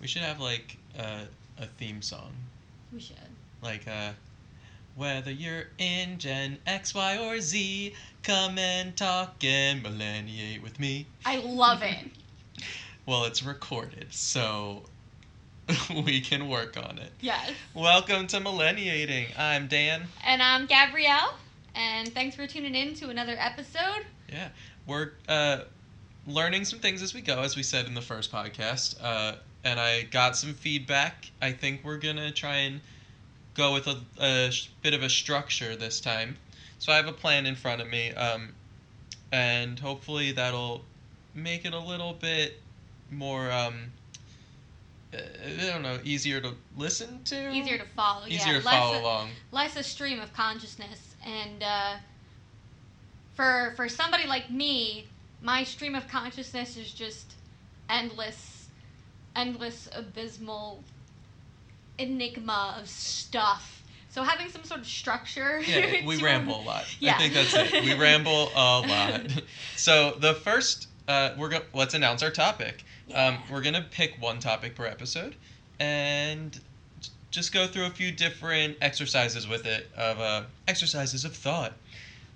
We should have like a, a theme song, We should. like uh, whether you're in Gen X, Y, or Z, come and talk and millenniate with me. I love it. Well, it's recorded, so we can work on it. yes. Welcome to Millenniating. I'm Dan. And I'm Gabrielle, and thanks for tuning in to another episode. Yeah, we're uh, learning some things as we go, as we said in the first podcast. Uh, and I got some feedback. I think we're gonna try and go with a, a bit of a structure this time. So I have a plan in front of me, um, and hopefully that'll make it a little bit more. Um, uh, I don't know, easier to listen to. Easier to follow. Easier yeah. to follow less a, along. less a stream of consciousness, and uh, for for somebody like me, my stream of consciousness is just endless, endless, abysmal enigma of stuff. So having some sort of structure. Yeah, we ramble a lot. Yeah. I think that's it. We ramble a lot. So the first, uh, we're go- let's announce our topic. Um, we're gonna pick one topic per episode, and just go through a few different exercises with it of uh, exercises of thought,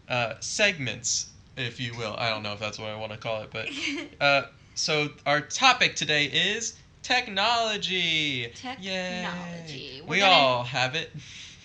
uh, segments, if you will. I don't know if that's what I want to call it, but uh, so our topic today is technology. Technology. We're gonna- all have it.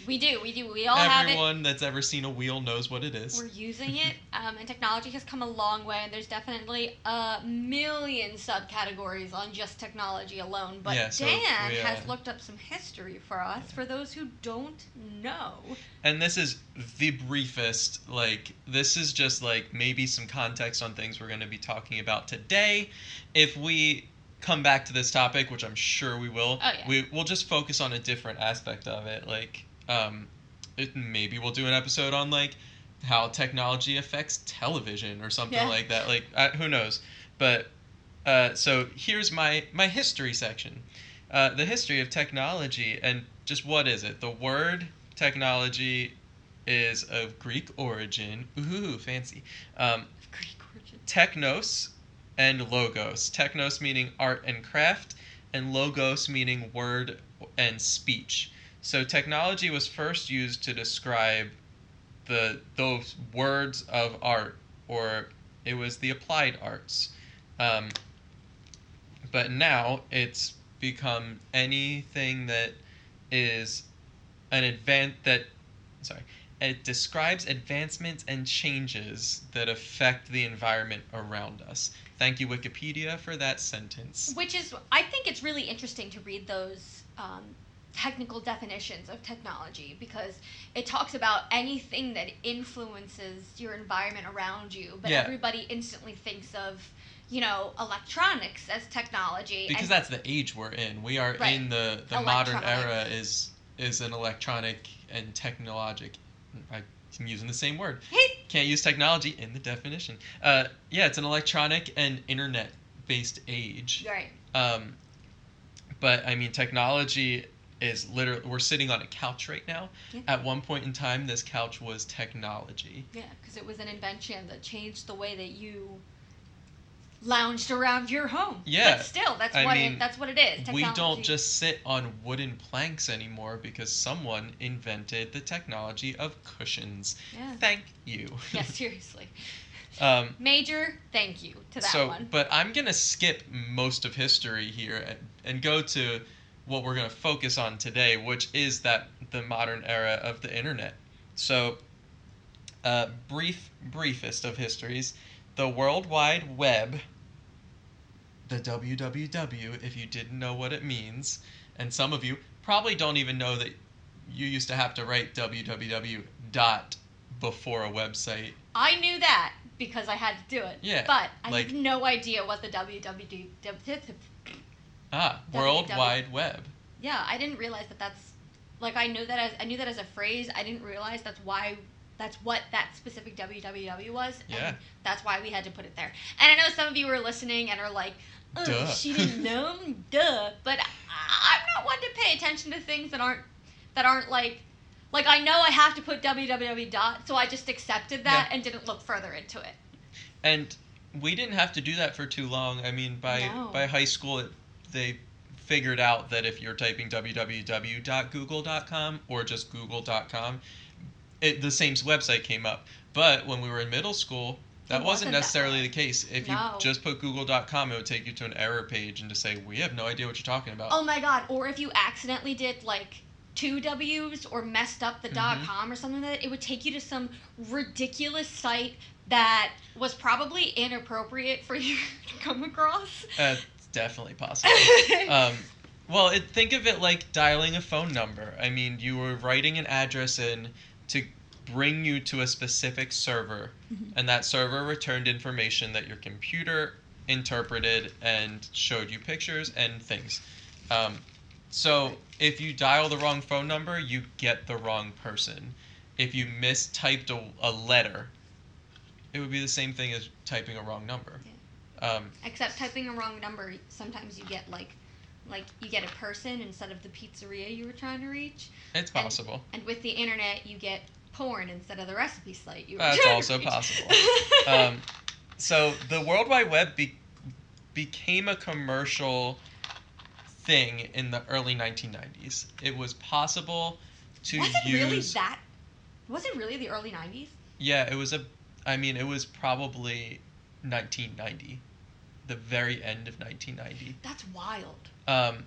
we do, we do, we all have it. Everyone that's ever seen a wheel knows what it is. We're using it, um, and technology has come a long way, and there's definitely a million subcategories on just technology alone. But Yeah, so Dan we, uh, has looked up some history for us, for those who don't know. And this is the briefest. Like, this is just like maybe some context on things we're going to be talking about today. If we come back to this topic, which I'm sure we will, Oh, yeah. we, we'll just focus on a different aspect of it. Like, um, it, maybe we'll do an episode on like how technology affects television or something Yeah. like that. Like, I, who knows? But uh, so here's my my history section. Uh, the history of technology and just what is it? The word technology is of Greek origin. Ooh, fancy. Um, Greek origin. technos and logos. Technos meaning art and craft, and logos meaning word and speech. So technology was first used to describe the those words of art, or it was the applied arts. Um, but now it's become anything that is an advance that sorry it describes advancements and changes that affect the environment around us. Thank you, Wikipedia, for that sentence. Which is, I think it's really interesting to read those um, technical definitions of technology because it talks about anything that influences your environment around you, but Yeah. everybody instantly thinks of, you know, electronics as technology. Because and that's the age we're in. We are Right. in the the modern era is is an electronic and technologic. I'm using the same word. Can't use technology in the definition. Uh, yeah, it's an electronic and internet based age. right. Um, but I mean, technology is literally, we're sitting on a couch right now. Yeah. At one point in time, this couch was technology. Yeah, because it was an invention that changed the way that you lounged around your home. Yeah, But still, that's I what mean, it, that's what it is. We don't just sit on wooden planks anymore because someone invented the technology of cushions. Yeah. Thank you. Yeah, seriously. um, Major thank you to that so, one. but I'm gonna skip most of history here and, and go to what we're gonna focus on today, which is that the modern era of the internet. So, uh, brief, briefest of histories, the World Wide Web, the WWW, if you didn't know what it means, and some of you probably don't even know that you used to have to write www dot before a website. I knew that because I had to do it. Yeah, But I like- had no idea what the www. Ah, World WW. Wide Web. Yeah, I didn't realize that that's like I know that as I knew that as a phrase. I didn't realize that's why that's what that specific www was. Yeah. And that's why we had to put it there. And I know some of you are listening and are like, Duh. she didn't know, duh. But I, I'm not one to pay attention to things that aren't that aren't like like I know I have to put www dot, so I just accepted that Yeah. and didn't look further into it. And we didn't have to do that for too long. I mean, by No. by high school, it, they figured out that if you're typing www.google.com or just google.com, it, the same website came up. But when we were in middle school, that wasn't wasn't necessarily way. the case. If No. you just put google.com, it would take you to an error page and to say, we have no idea what you're talking about. Oh my god! Or if you accidentally did like two W's or messed up the dot Mhm. com or something like that, it would take you to some ridiculous site that was probably inappropriate for you to come across. That's definitely possible. um, well, it, think of it like dialing a phone number. I mean, you were writing an address in to bring you to a specific server, Mhm. and that server returned information that your computer interpreted and showed you pictures and things. Um, so if you dial the wrong phone number, you get the wrong person. If you mistyped a, a letter, it would be the same thing as typing a wrong number. Um, Except typing a wrong number, sometimes you get like, like you get a person instead of the pizzeria you were trying to reach, it's And- possible. and with the internet you get porn instead of the recipe site you That's also reach. possible. um, so the World Wide Web be- became a commercial thing in the early 1990s. It was possible to was it use. really that? Was it really the early '90s? Yeah, it was a. I mean, it was probably 1990, the very end of 1990. That's wild. Um,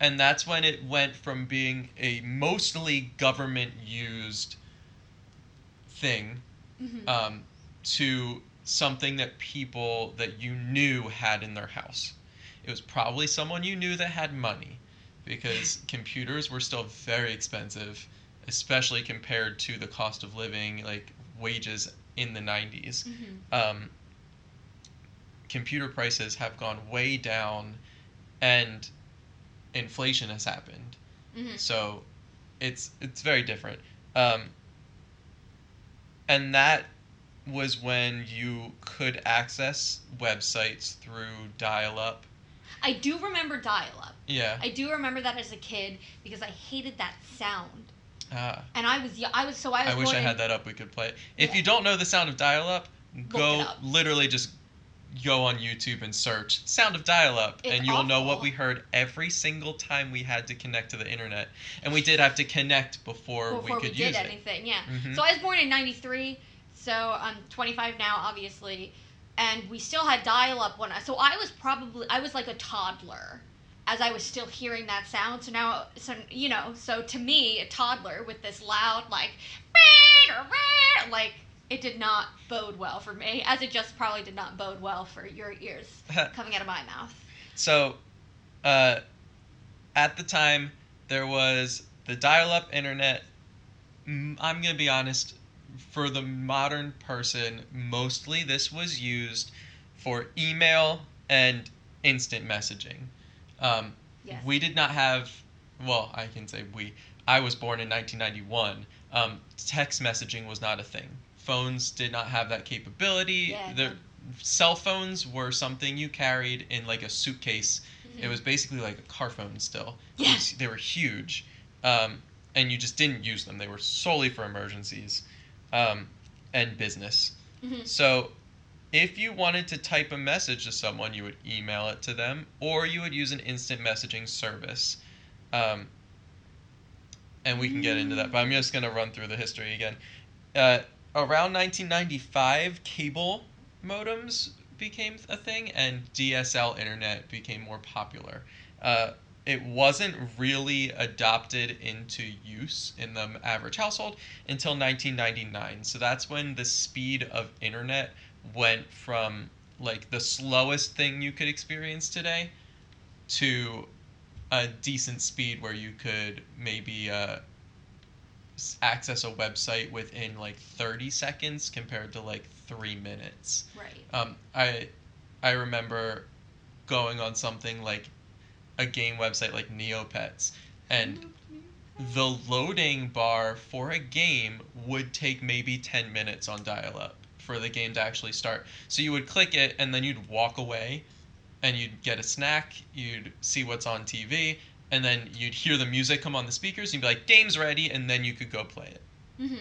and that's when it went from being a mostly government used thing hmm um, to something that people that you knew had in their house. It was probably someone you knew that had money because computers were still very expensive, especially compared to the cost of living, like wages in the 90s. hmm Um, computer prices have gone way down and inflation has happened. hmm So it's it's very different. Um, and that was when you could access websites through dial-up. I do remember dial-up. Yeah. I do remember that as a kid because I hated that sound. Ah, And I was, I was, so I was. I wish I had that up. We could play it. If Yeah. you don't know the sound of dial-up, go up. literally just go on YouTube and search "sound of dial-up," It's and you'll know what we heard every single time we had to connect to the internet. And we did have to connect before, before we we, could did use it. anything. Yeah. Mhm. So I was born in '93, so I'm 25 now, obviously, and we still had dial-up when I. So I was probably I was like a toddler, as I was still hearing that sound. So now, so you know, so to me, a toddler with this loud like, like it did not bode well for me, as it just probably did not bode well for your ears coming out of my mouth. So, uh, at the time, there was the dial up internet. I'm going to be honest, for the modern person, mostly this was used for email and instant messaging. Um, Yes. We did not have, well, I can say we. I was born in 1991. Um, text messaging was not a thing. Phones did not have that capability. Yeah, the cell phones were something you carried in like a suitcase. It Mhm. was basically like a car phone still. It Yeah. was- they were huge, um, and you just didn't use them. They were solely for emergencies um, and business. Mhm. So, if you wanted to type a message to someone, you would email it to them, or you would use an instant messaging service. Um, and we can get into that, but I'm just going to run through the history again. Uh, around 1995, cable modems became a thing, and DSL internet became more popular. Uh, it wasn't really adopted into use in the average household until 1999. So that's when the speed of internet went from like the slowest thing you could experience today to a decent speed where you could maybe uh, access a website within like 30 seconds compared to like three minutes. Right. Um, I I remember going on something like a game website like Neopets, and the loading bar for a game would take maybe 10 minutes on dial up for the game to actually start. So you would click it and then you'd walk away and you'd get a snack, you'd see what's on TV, and then you'd hear the music come on the speakers, and you'd be like, game's ready, and then you could go play it. hmm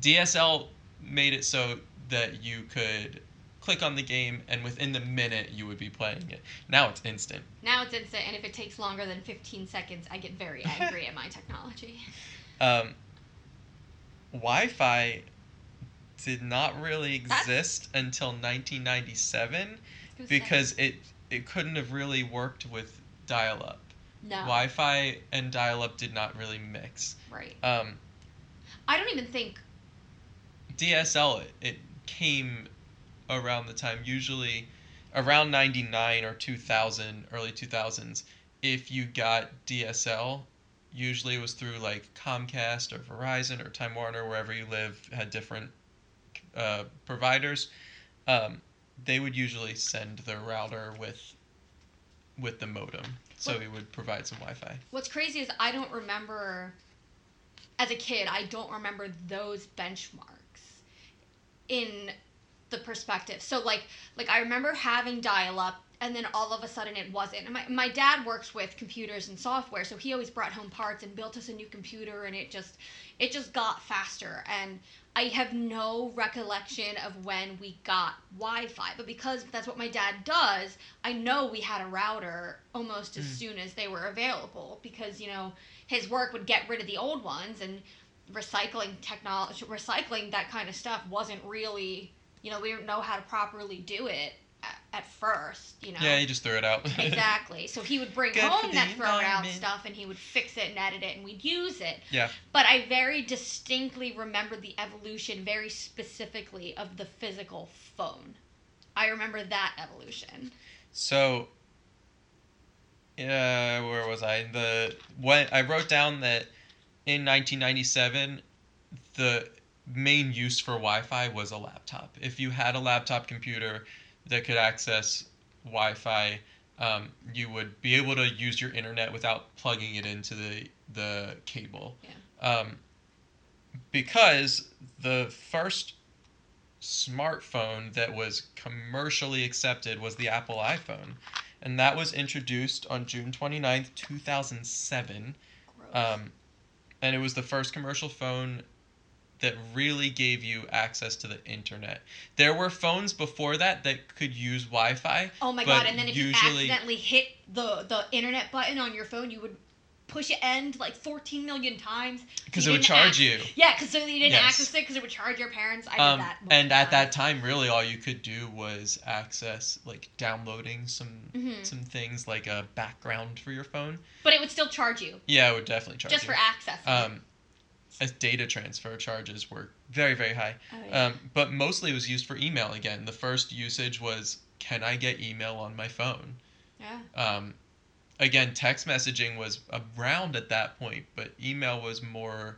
DSL made it so that you could click on the game, and within the minute you would be playing it. Now it's instant. Now it's instant, and if it takes longer than 15 seconds, I get very angry at my technology. Um, Wi-Fi did not really That's- exist until 1997 I say. because it it couldn't have really worked with dial-up. No, Wi-Fi and dial-up did not really mix. right. Um, I don't even think DSL it, it came around the time usually around 99 or 2000 early 2000s if you got DSL usually it was through like Comcast or Verizon or Time Warner wherever you live had different uh, providers um, they would usually send the router with with the modem so Well- it would provide some Wi-Fi What's crazy is I don't remember, as a kid, I don't remember those benchmarks in the perspective. So like, like I remember having dial-up, and then all of a sudden it wasn't. And my my dad works with computers and software, so he always brought home parts and built us a new computer, and it just, it just got faster. And I have no recollection of when we got Wi-Fi, but because that's what my dad does, I know we had a router almost as Mm. soon as they were available because you know his work would get rid of the old ones and recycling technology, recycling that kind of stuff wasn't really you know we didn't know how to properly do it at, first. You know. yeah he just threw it out Exactly. So he would bring Good home that thrown out stuff and he would fix it and edit it and we'd use it. Yeah. But I very distinctly remember the evolution very specifically of the physical phone. I remember that evolution. So, uh, where was I? The when I wrote down that in 1997, the main use for Wi-Fi was a laptop. If you had a laptop computer that could access Wi-Fi, um, you would be able to use your internet without plugging it into the the cable. Yeah. Um, because the first smartphone that was commercially accepted was the Apple iPhone. And that was introduced on June 29th, 2007. Gross. Um, and it was the first commercial phone that really gave you access to the internet. There were phones before that that could use Wi Fi. oh my god! And then if you usually- accidentally hit the the internet button on your phone, you would push it end like 14 million times. Because You it would charge act- you. Yeah, because so you didn't Yes. access it because it would charge your parents. I did Um, that. and at that time, really, all you could do was access like downloading some Mhm. some things like a background for your phone. But it would still charge you Yeah, it would definitely charge you. just you. for access. um, as data transfer charges were very very high. oh, yeah. Um, but mostly it was used for email again. The first usage was, "Can I get email on my phone?" yeah. Um, again, text messaging was around at that point, but email was more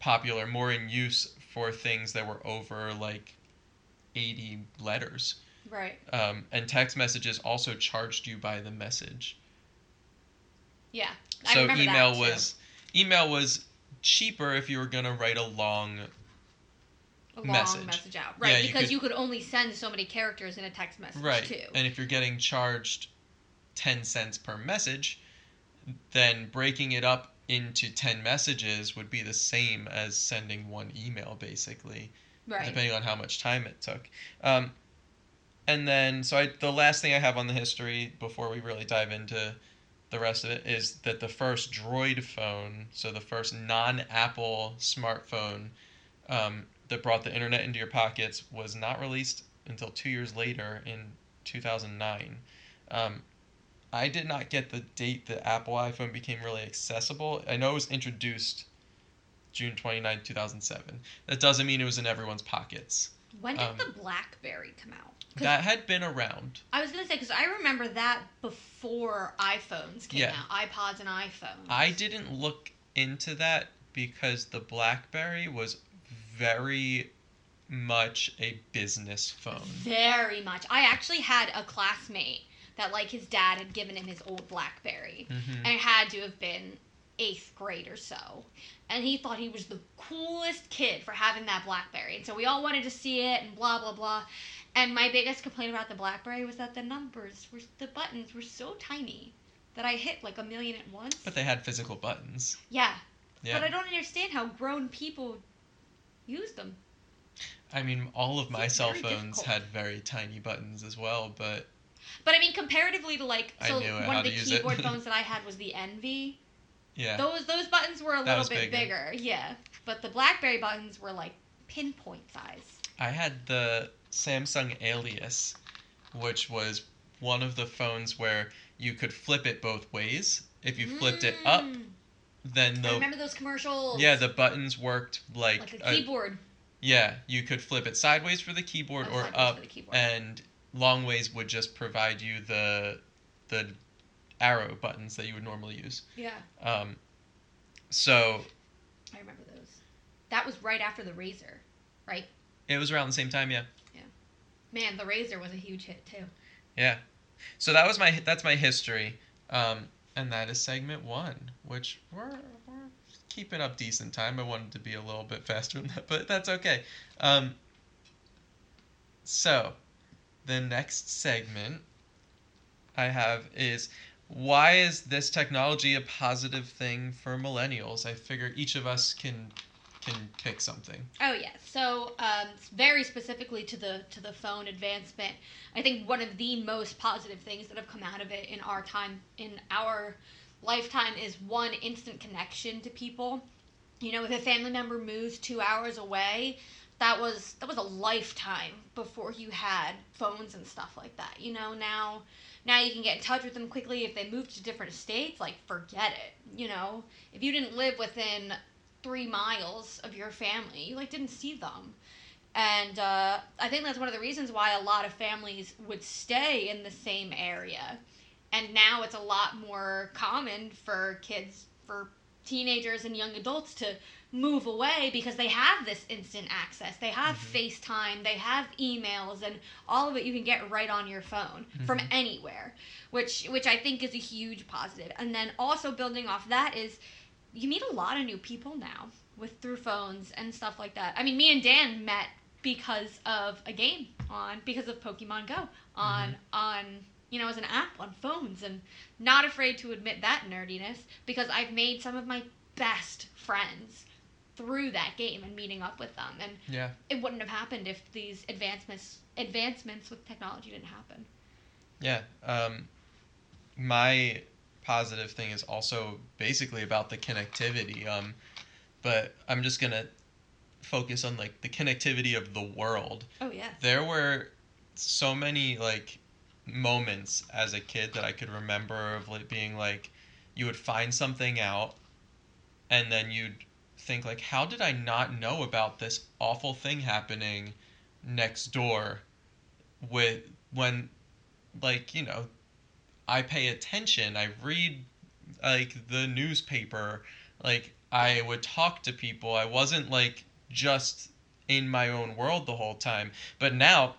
popular, more in use for things that were over like 80 letters. Right. Um, and text messages also charged you by the message. Yeah. I So remember email was email was cheaper if you were gonna write a long. a long message. message, out, right? Yeah, you because could- you could only send so many characters in a text message Right. too. And if you're getting charged 10 cents per message, then breaking it up into 10 messages would be the same as sending one email, basically, right. depending on how much time it took. Um, and then, so I, the last thing I have on the history before we really dive into the rest of it is that the first Droid phone, so the first non Apple smartphone um, that brought the internet into your pockets, was not released until two years later in 2009. Um, I did not get the date that Apple iPhone became really accessible. I know it was introduced June 29, 2007. That doesn't mean it was in everyone's pockets. when did um, the BlackBerry come out? That had been around. I was gonna say because I remember that before iPhones came Yeah. out, iPods and iPhones. I didn't look into that because the BlackBerry was very much a business phone. very much. I actually had a classmate that like his dad had given him his old BlackBerry, hmm and it had to have been eighth grade or so. And he thought he was the coolest kid for having that Blackberry. And so we all wanted to see it and blah blah blah. And my biggest complaint about the Blackberry was that the numbers were the buttons were so tiny that I hit like a million at once. But they had physical buttons. yeah. Yeah. But I don't understand how grown people use them. I mean, all of my cell phones difficult. had very tiny buttons as well, but But I mean, comparatively to like, so one of the to use it. keyboard phones that I had was the Envy. yeah. Those those buttons were a That little bit bigger. bigger, yeah. But the BlackBerry buttons were like pinpoint size. I had the Samsung Alias, which was one of the phones where you could flip it both ways. If you flipped it up, Mm. then I the remember those commercials. yeah the buttons worked like, like a keyboard. yeah you could flip it sideways for the keyboard or sideways up for the keyboard. and long ways would just provide you the the arrow buttons that you would normally use. yeah, Um, so I remember those. That was right after the RAZR, right? it was around the same time, yeah. Man, the RAZR was a huge hit too. Yeah. So that was my that's my history, um, and that is segment one, which we're, we're keeping up decent time. I wanted to be a little bit faster than that, but that's okay. Um, so, the next segment I have is why is this technology a positive thing for millennials? I figure each of us can can pick something. Oh yeah. So um, very specifically to the to the phone advancement, I think one of the most positive things that have come out of it in our time in our lifetime is one instant connection to people. You know, if a family member moves two hours away, that was that was a lifetime before you had phones and stuff like that. You know, now now you can get in touch with them quickly if they move to different states. Like forget it. You know, if you didn't live within three miles of your family. You like didn't see them. And uh, I think that's one of the reasons why a lot of families would stay in the same area. And now it's a lot more common for kids, for teenagers and young adults to move away because they have this instant access. They have Mhm. FaceTime, they have emails, and all of it you can get right on your phone from Mhm. anywhere, which which I think is a huge positive. And then also building off that is you meet a lot of new people now with through phones and stuff like that. I mean, me and Dan met because of a game on because of Pokemon Go on on you know as an app on phones and not afraid to admit that nerdiness because I've made some of my best friends through that game and meeting up with them and Yeah. it wouldn't have happened if these advancements advancements with technology didn't happen. Yeah. Um, my positive thing is also basically about the connectivity. Um, but I'm just gonna focus on like the connectivity of the world. Oh yeah. There were so many like moments as a kid that I could remember of like being like, you would find something out, and then you'd think like, how did I not know about this awful thing happening next door? With when, like you know, I pay attention. I read like the newspaper. Like I would talk to people. I wasn't like just in my own world the whole time. But now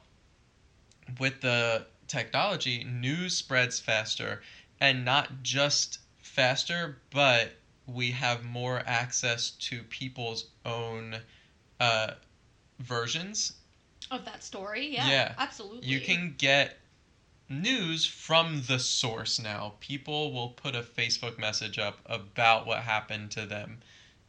with the technology, news spreads faster and not just faster, but we have more access to people's own uh, versions Of that story, yeah. Yeah. Absolutely. you can get news from the source now. People will put a Facebook message up about what happened to them.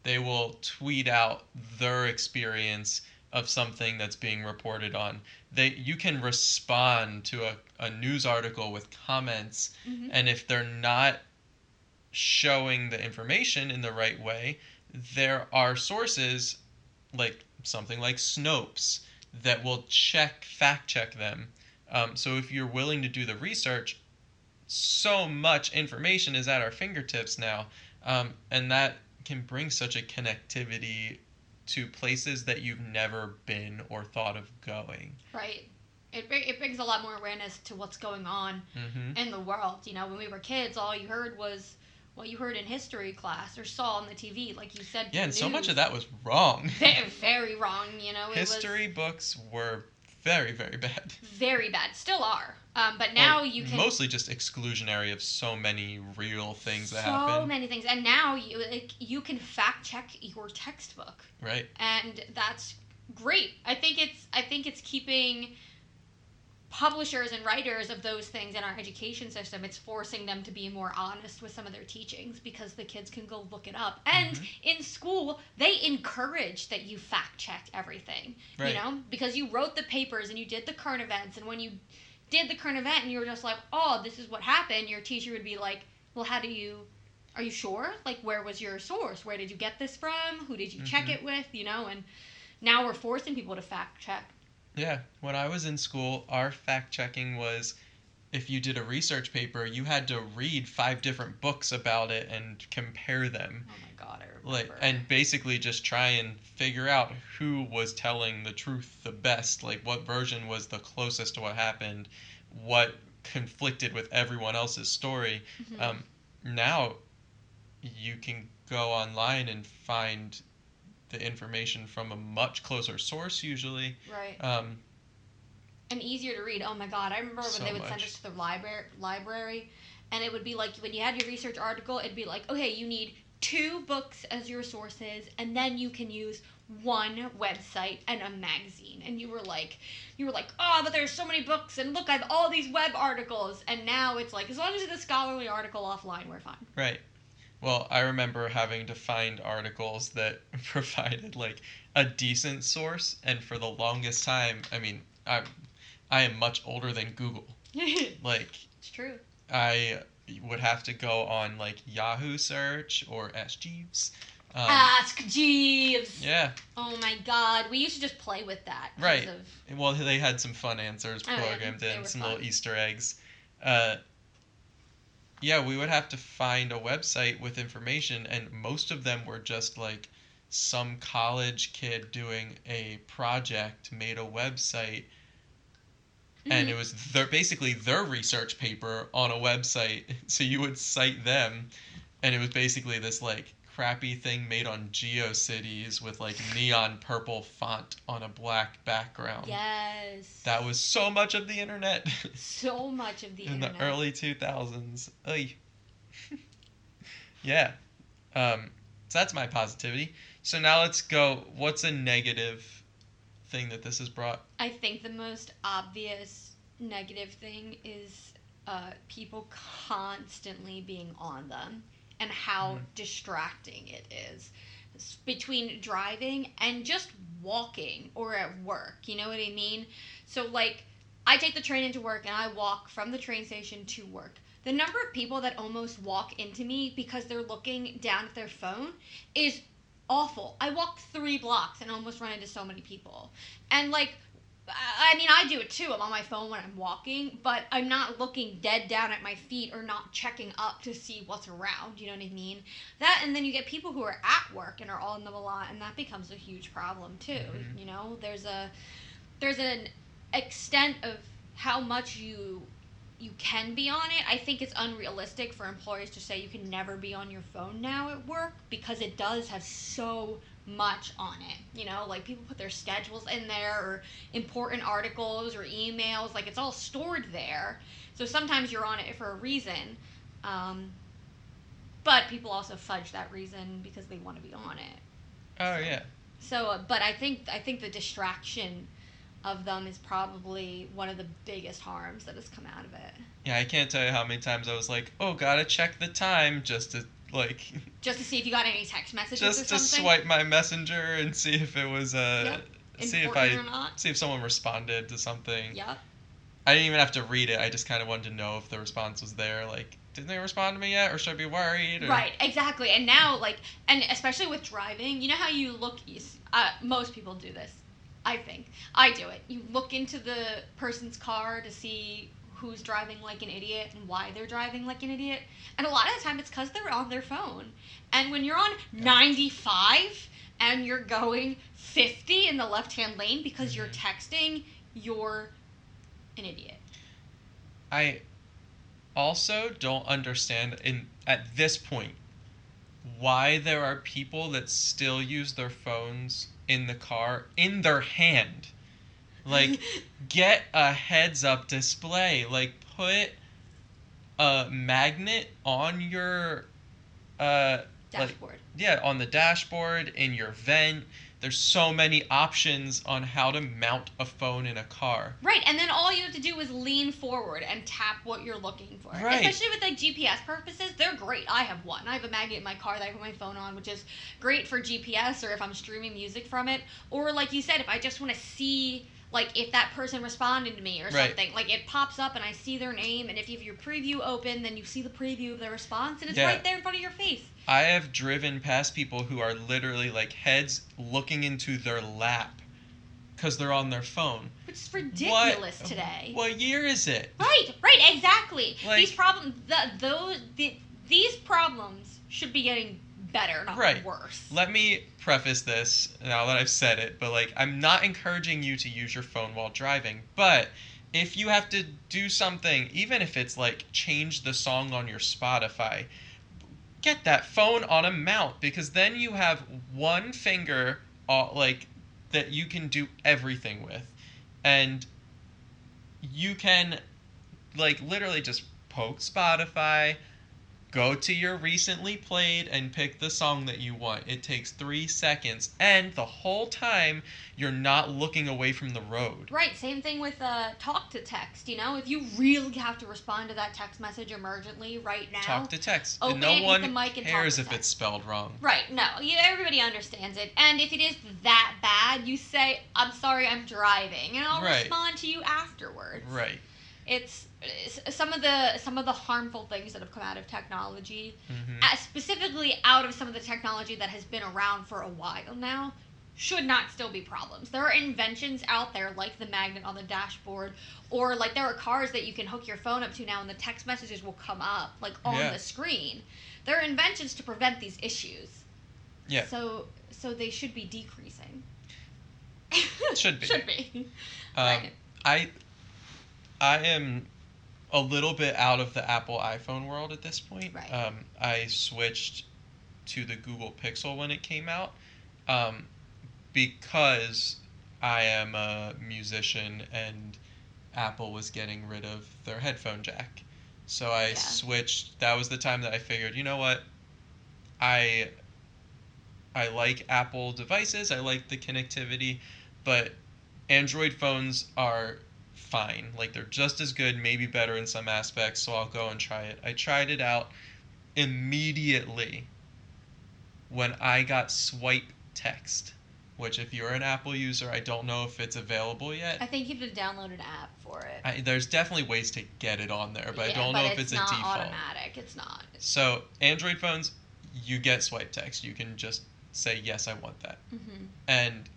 They will tweet out their experience of something that's being reported on. They you can respond to a, a news article with comments Mhm. and if they're not showing the information in the right way, there are sources like something like Snopes that will check, fact check them. Um, so if you're willing to do the research, so much information is at our fingertips now, um, and that can bring such a connectivity to places that you've never been or thought of going. Right. It, it brings a lot more awareness to what's going on hmm in the world. You know, when we were kids, all you heard was what you heard in history class or saw on the TV, like you said. Yeah, and the so much of that was wrong. Very, very wrong. You know, History books were very, very bad. very bad. Still are. Um, but now Well, you can mostly just exclusionary of so many real things that happen. so many things, and now you like, you can fact check your textbook. right? and that's great. I think it's I think it's keeping publishers and writers of those things in our education system, it's forcing them to be more honest with some of their teachings because the kids can go look it up. And Mhm. in school, they encourage that you fact check everything, Right. you know, because you wrote the papers and you did the current events. And when you did the current event and you were just like, oh, this is what happened, your teacher would be like, well, how do you. Are you sure? Like, where was your source? Where did you get this from? Who did you check Mhm. it with? You know, and now we're forcing people to fact check. Yeah, when I was in school, our fact checking was if you did a research paper, you had to read five different books about it and compare them. Oh my god, I remember. Like and basically just try and figure out who was telling the truth the best, like what version was the closest to what happened, what conflicted with everyone else's story. Mhm. Um, now you can go online and find the information from a much closer source usually. right. Um, and easier to read. Oh my god, I remember when So they would send us to the library library and it would be like when you had your research article, it'd be like, "Okay, you need two books as your sources and then you can use one website and a magazine." And you were like you were like, "Oh, but there's so many books and look, I have all these web articles." And now it's like as long as it's a scholarly article offline, we're fine. Right. Well, I remember having to find articles that provided like a decent source, and for the longest time, I mean, I'm I am much older than Google. Like it's true. I would have to go on like Yahoo search or Ask Jeeves. Um, Ask Jeeves. yeah. Oh my god, we used to just play with that. Right. Of, Well, they had some fun answers Oh, yeah, programmed in, some fun. little Easter eggs. Uh, yeah, we would have to find a website with information, and most of them were just like some college kid doing a project made a website, and Mhm. it was their basically their research paper on a website. So you would cite them, and it was basically this like crappy thing made on GeoCities with like neon purple font on a black background. Yes. That was so much of the internet so much of the in internet. the early 2000s. Oy. yeah. Um, so that's my positivity. So now let's go. What's a negative thing that this has brought? I think the most obvious negative thing is uh, people constantly being on them and how Mhm. distracting it is between driving and just walking or at work. You know what I mean? So, like, I take the train into work and I walk from the train station to work. The number of people that almost walk into me because they're looking down at their phone is awful. I walked three blocks and almost run into so many people. And like, I mean, I do it too. I'm on my phone when I'm walking, but I'm not looking dead down at my feet or not checking up to see what's around. You know what I mean? That, and then you get people who are at work and are on them a lot, and that becomes a huge problem too. Mhm. You know, there's a there's an extent of how much you you can be on it. I think it's unrealistic for employers to say you can never be on your phone now at work because it does have so much on it. You know, like people put their schedules in there or important articles or emails, like it's all stored there. So sometimes you're on it for a reason. Um, but people also fudge that reason because they want to be on it. Oh yeah. So, uh, but I think I think the distraction of them is probably one of the biggest harms that has come out of it. Yeah, I can't tell you how many times I was like, "Oh, gotta check the time," just to like, Just to see if you got any text messages or just to swipe my messenger and see if it was uh, see if I or not. see if someone responded to something. Yep. I didn't even have to read it. I just kind of wanted to know if the response was there. Like, didn't they respond to me yet, or should I be worried? Or... Right, exactly. And now, like, and especially with driving, you know how you look. Uh, most people do this. I think I do it. You look into the person's car to see who's driving like an idiot and why they're driving like an idiot. And a lot of the time, it's because they're on their phone. And when you're on 95 and you're going 50 in the left-hand lane because you're Mhm. texting, you're an idiot. I also don't understand in at this point why there are people that still use their phones in the car in their hand. Like get a heads up display. Like put a magnet on your uh like dashboard. yeah, on the dashboard, in your vent. there's so many options on how to mount a phone in a car. Right, and then all you have to do is lean forward and tap what you're looking for. Right. Especially with like GPS purposes, they're great. I have one. I have a magnet in my car that I put my phone on, which is great for GPS or if I'm streaming music from it. Or like you said, if I just want to see like if that person responded to me or Right. something, like it pops up and I see their name, and if you have your preview open, then you see the preview of their response, and it's Yeah. right there in front of your face. I have driven past people who are literally like heads looking into their lap because they're on their phone. Which is ridiculous What- today. What year is it? Right, right, exactly. Like- these problems, the, those, the, these problems should be getting better, not Right. worse. Let me preface this now that I've said it, but like I'm not encouraging you to use your phone while driving, but if you have to do something, even if it's like change the song on your Spotify, get that phone on a mount because then you have one finger uh, like that you can do everything with. And you can like literally just poke Spotify, go to your recently played and pick the song that you want. It takes three seconds, and the whole time you're not looking away from the road. Right, same thing with uh, talk to text. You know, if you really have to respond to that text message emergently right now, Talk to text. Open no it, hit one the mic, and cares if it's spelled wrong. Right, no, you, everybody understands it. And if it is that bad, you say, I'm sorry, I'm driving, and I'll Right. respond to you afterwards. Right. It's, it's some of the some of the harmful things that have come out of technology, hmm uh, specifically out of some of the technology that has been around for a while now, should not still be problems. There are inventions out there like the magnet on the dashboard, or like there are cars that you can hook your phone up to now, and the text messages will come up like on Yeah. the screen. There are inventions to prevent these issues. Yeah. So so they should be decreasing. Should be. should be. Um, right. I I am a little bit out of the Apple iPhone world at this point. Right. Um, I switched to the Google Pixel when it came out um, because I am a musician and Apple was getting rid of their headphone jack. So I Yeah. switched. That was the time that I figured, you know what? I I like Apple devices. I like the connectivity, but Android phones are fine. Like they're just as good, maybe better in some aspects, so I'll go and try it. I tried it out immediately when I got swipe text, which if you're an Apple user, I don't know if it's available yet. I think you have to download an app for it. I, there's definitely ways to get it on there, but I don't know if it's, not a default. automatic. It's not. So Android phones, you get swipe text. You can just say yes, I want that. hmm And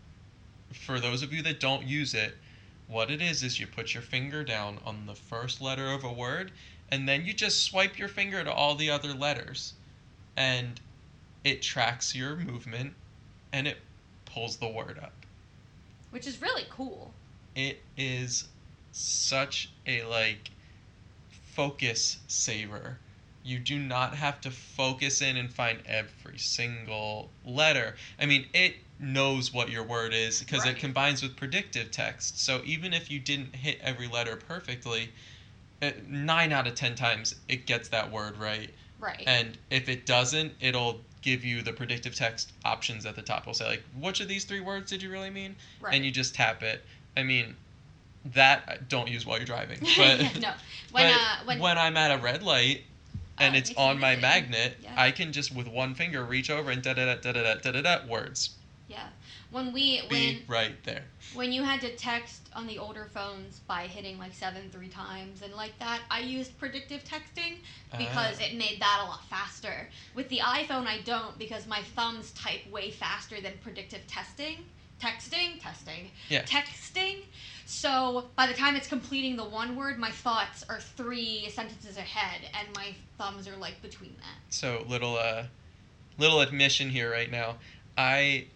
for those of you that don't use it, what it is is you put your finger down on the first letter of a word, and then you just swipe your finger to all the other letters. And it tracks your movement and it pulls the word up. Which is really cool. It is such a like focus saver. You do not have to focus in and find every single letter. I mean, it knows what your word is because Right. it combines with predictive text. So even if you didn't hit every letter perfectly, uh, 9 out of 10 times it gets that word right. Right. And if it doesn't, it'll give you the predictive text options at the top. It'll say like, which of these three words did you really mean? right. and you just tap it. I mean, that don't use while you're driving. But, no. When but uh when, I'm at a red light and Oh, it's it on my magnet, Yeah. I can just with one finger reach over and da da da da da da da da words yeah when we when be right there. when you had to text on the older phones by hitting like seven three times and like that, I used predictive texting because Ah. it made that a lot faster. With the iPhone, I don't because my thumbs type way faster than predictive testing. Texting, testing, Yeah. texting. So by the time it's completing the one word, my thoughts are three sentences ahead, and my thumbs are like between that. So little uh, little admission here right now. I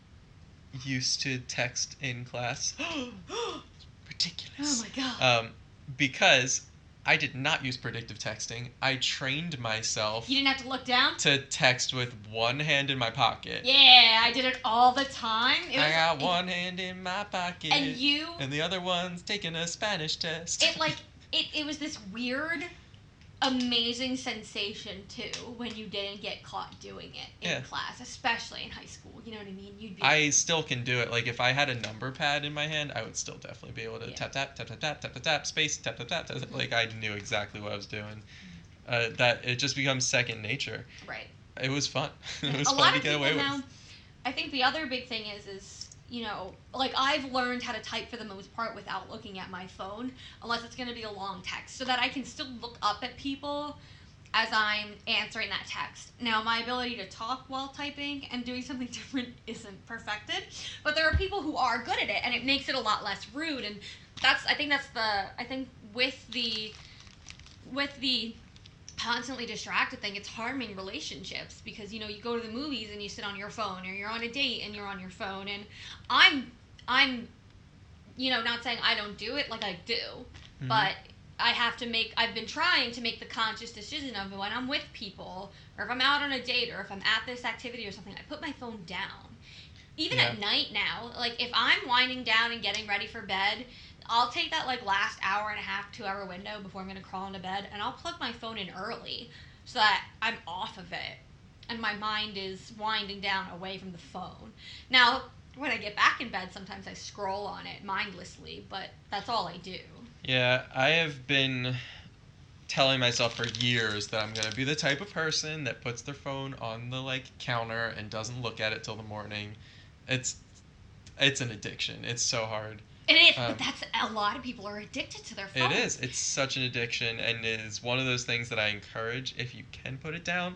used to text in class. Ridiculous. Oh my god! Um, because I did not use predictive texting. I trained myself. you didn't have to look down. to text with one hand in my pocket. Yeah, I did it all the time. It I was, got one hand in my pocket. and you and the other one's taking a Spanish test. it like it, it was this weird amazing sensation too when you didn't get caught doing it in Yeah. class, especially in high school. You know what I mean? You'd be I still can do it. Like if I had a number pad in my hand, I would still definitely be able to Yeah. tap tap tap tap tap tap tap tap space tap tap tap. tap. Like I knew exactly what I was doing. Uh, that it just becomes second nature. right. It was fun. it was a fun lot to of get people away now. with. I think the other big thing is is you know like I've learned how to type for the most part without looking at my phone unless it's going to be a long text so that I can still look up at people as I'm answering that text. Now my ability to talk while typing and doing something different isn't perfected, but there are people who are good at it and it makes it a lot less rude and that's I think that's the I think with the with the constantly distracted thing it's harming relationships because you know you go to the movies and you sit on your phone or you're on a date and you're on your phone and i'm i'm you know not saying i don't do it like i do Mhm. but i have to make i've been trying to make the conscious decision of when i'm with people or if i'm out on a date or if i'm at this activity or something i put my phone down even at night now like if i'm winding down and getting ready for bed I'll take that like last hour and a half, two hour window before I'm gonna crawl into bed, and I'll plug my phone in early so that I'm off of it, and my mind is winding down away from the phone. Now, when I get back in bed, sometimes I scroll on it mindlessly, but that's all I do. Yeah, I have been telling myself for years that I'm gonna be the type of person that puts their phone on the like counter and doesn't look at it till the morning. It's it's an addiction. It's so hard. It is, Um, but that's a lot of people are addicted to their phone. It is. It's such an addiction, and it is one of those things that I encourage. If you can put it down,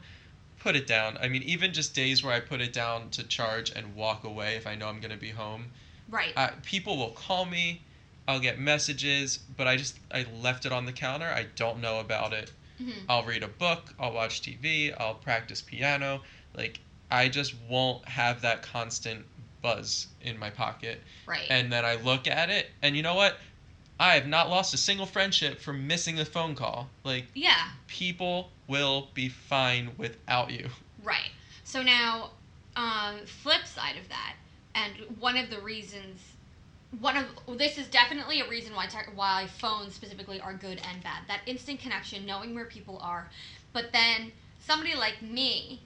put it down. I mean, even just days where I put it down to charge and walk away if I know I'm gonna be home. Right. Uh, people will call me. I'll get messages, but I just I left it on the counter. I don't know about it. hmm I'll read a book. I'll watch TV. I'll practice piano. Like I just won't have that constant buzz in my pocket. Right. And then I look at it, and you know what? I have not lost a single friendship from missing a phone call. Like yeah. people will be fine without you. Right. So now, um, flip side of that, and one of the reasons, one of this is definitely a reason why tech why phones specifically are good and bad. That instant connection, knowing where people are, but then somebody like me,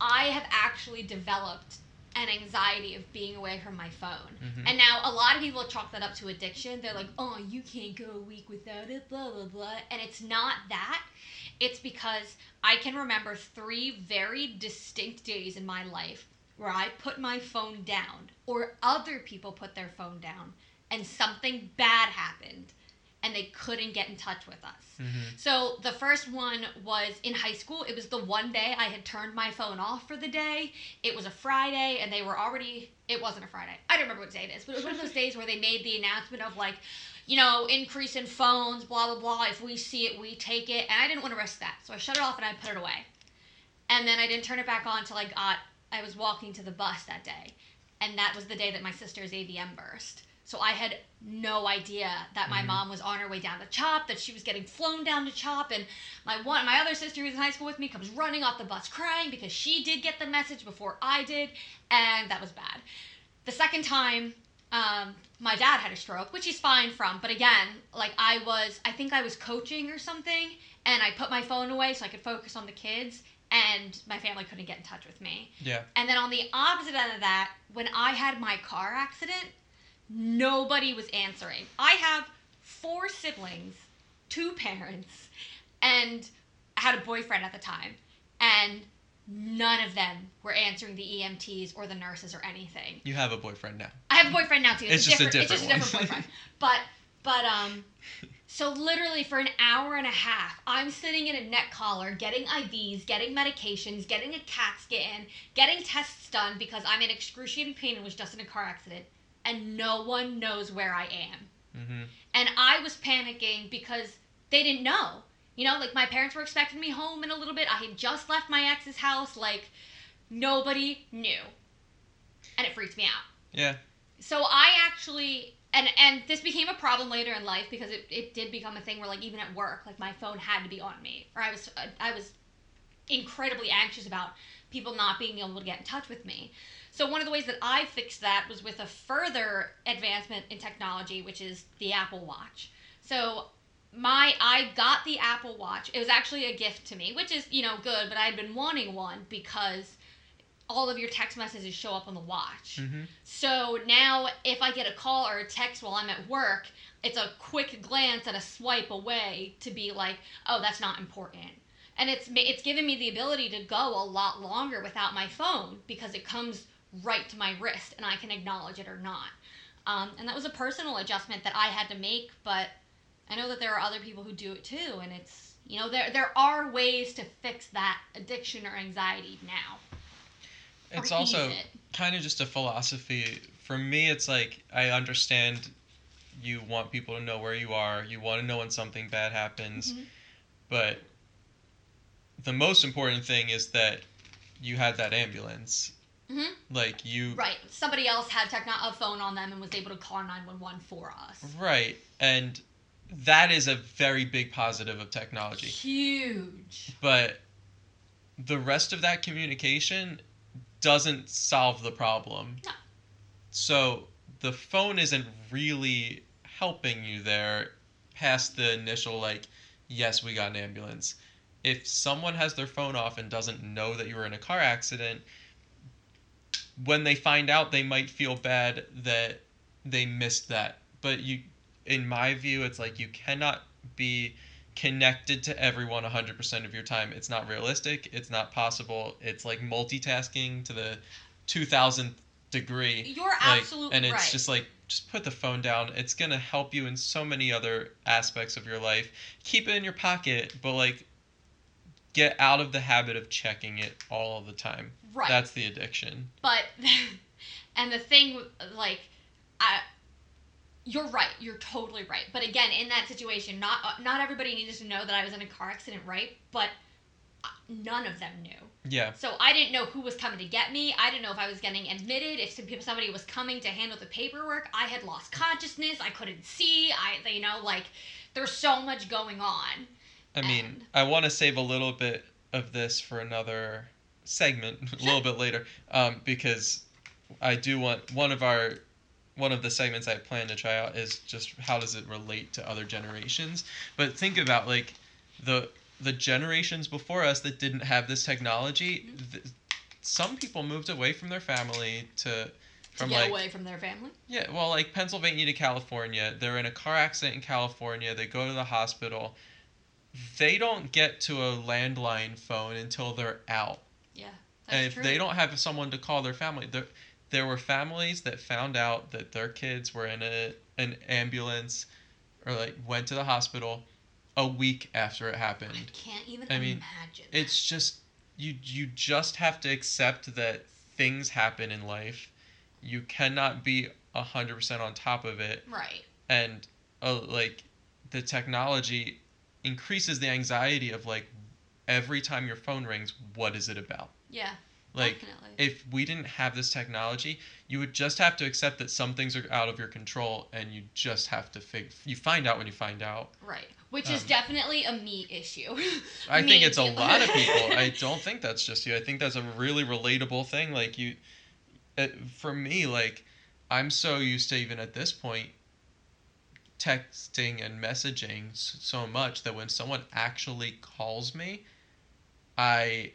I have actually developed an anxiety of being away from my phone. Mhm. And now a lot of people chalk that up to addiction. They're like, "Oh, you can't go a week without it," blah blah blah. And it's not that. It's because I can remember three very distinct days in my life where I put my phone down or other people put their phone down and something bad happened and they couldn't get in touch with us. Mm-hmm. So the first one was in high school. It was the one day I had turned my phone off for the day. It was a Friday, and they were already. It wasn't a Friday. I don't remember what day it is, but it was one of those days where they made the announcement of like, you know, increase in phones, blah blah blah. If we see it, we take it. And I didn't want to risk that, so I shut it off and I put it away. And then I didn't turn it back on until I got. I was walking to the bus that day, and that was the day that my sister's AVM burst. So I had no idea that my Mhm. mom was on her way down to CHOP, that she was getting flown down to CHOP, and my one, my other sister who's in high school with me comes running off the bus crying because she did get the message before I did, and that was bad. The second time, um, my dad had a stroke, which he's fine from, but again, like I was, I think I was coaching or something, and I put my phone away so I could focus on the kids, and my family couldn't get in touch with me. Yeah. And then on the opposite end of that, when I had my car accident, nobody was answering. I have four siblings, two parents, and I had a boyfriend at the time, and none of them were answering the EMTs or the nurses or anything. You have a boyfriend now. I have a boyfriend now too. It's just a It's just a different different boyfriend. But but um, so literally for an hour and a half, I'm sitting in a neck collar, getting IVs, getting medications, getting a CAT scan, getting tests done because I'm in excruciating pain and was just in a car accident, and no one knows where I am. Mm-hmm. And I was panicking because they didn't know. You know, like my parents were expecting me home in a little bit. I had just left my ex's house. Like nobody knew, and it freaked me out Yeah. so I actually and and this became a problem later in life because it, it did become a thing where like even at work like my phone had to be on me or I was I was incredibly anxious about people not being able to get in touch with me. So one of the ways that I fixed that was with a further advancement in technology which is the Apple Watch. So my I got the Apple Watch. It was actually a gift to me, which is, you know, good, but I had been wanting one because all of your text messages show up on the watch. hmm So now if I get a call or a text while I'm at work, it's a quick glance and a swipe away to be like, "Oh, that's not important." And it's it's given me the ability to go a lot longer without my phone because it comes right to my wrist and I can acknowledge it or not. Um, and that was a personal adjustment that I had to make, but I know that there are other people who do it too, and it's you know there there are ways to fix that addiction or anxiety now. It's also it. kind of just a philosophy. For me, it's like I understand you want people to know where you are. You want to know when something bad happens. Mhm. But the most important thing is that you had that ambulance. Mhm. Like you Right. Somebody else had techno- a phone on them and was able to call 911 for us. Right. And that is a very big positive of technology. Huge. But the rest of that communication doesn't solve the problem. No. So the phone isn't really helping you there past the initial like yes, we got an ambulance. If someone has their phone off and doesn't know that you were in a car accident, when they find out they might feel bad that they missed that. But you in my view it's like you cannot be connected to everyone 100% of your time. It's not realistic, it's not possible. It's like multitasking to the 2000th degree You're like, absolutely and it's right. just like just put the phone down it's going to help you in so many other aspects of your life keep it in your pocket but like get out of the habit of checking it all the time right. that's the addiction but and the thing like I you're right. You're totally right. But again, in that situation, not uh, not everybody needed to know that I was in a car accident, right? But uh, none of them knew. yeah So I didn't know who was coming to get me. I didn't know if I was getting admitted. If somebody was coming to handle the paperwork. I had lost consciousness. I couldn't see. I, you know, like there's so much going on. i mean And- i want to save a little bit of this for another segment a little bit later um, because i do want one of our one of the segments I plan to try out is just how does it relate to other generations. But think about like the the generations before us that didn't have this technology. Th- some people moved away from their family to from to get like away from their family. yeah, well, like Pennsylvania to California, they're in a car accident in California. They go to the hospital. They don't get to a landline phone until they're out Yeah, and if true. they don't have someone to call their family there there were families that found out that their kids were in a an ambulance or like went to the hospital a week after it happened. I can't even I mean, imagine. it's just you you just have to accept that things happen in life you cannot be 100% on top of it right. and uh, like the technology increases the anxiety of like every time your phone rings what is it about Yeah. like definitely. if we didn't have this technology, you would just have to accept that some things are out of your control, and you just have to fig. You find out when you find out. Right. Which is Um, definitely a me issue. I Me think it's a lot of people. I don't think that's just you. I think that's a really relatable thing. Like you, it, for me, like I'm so used to even at this point texting and messaging so much that when someone actually calls me, I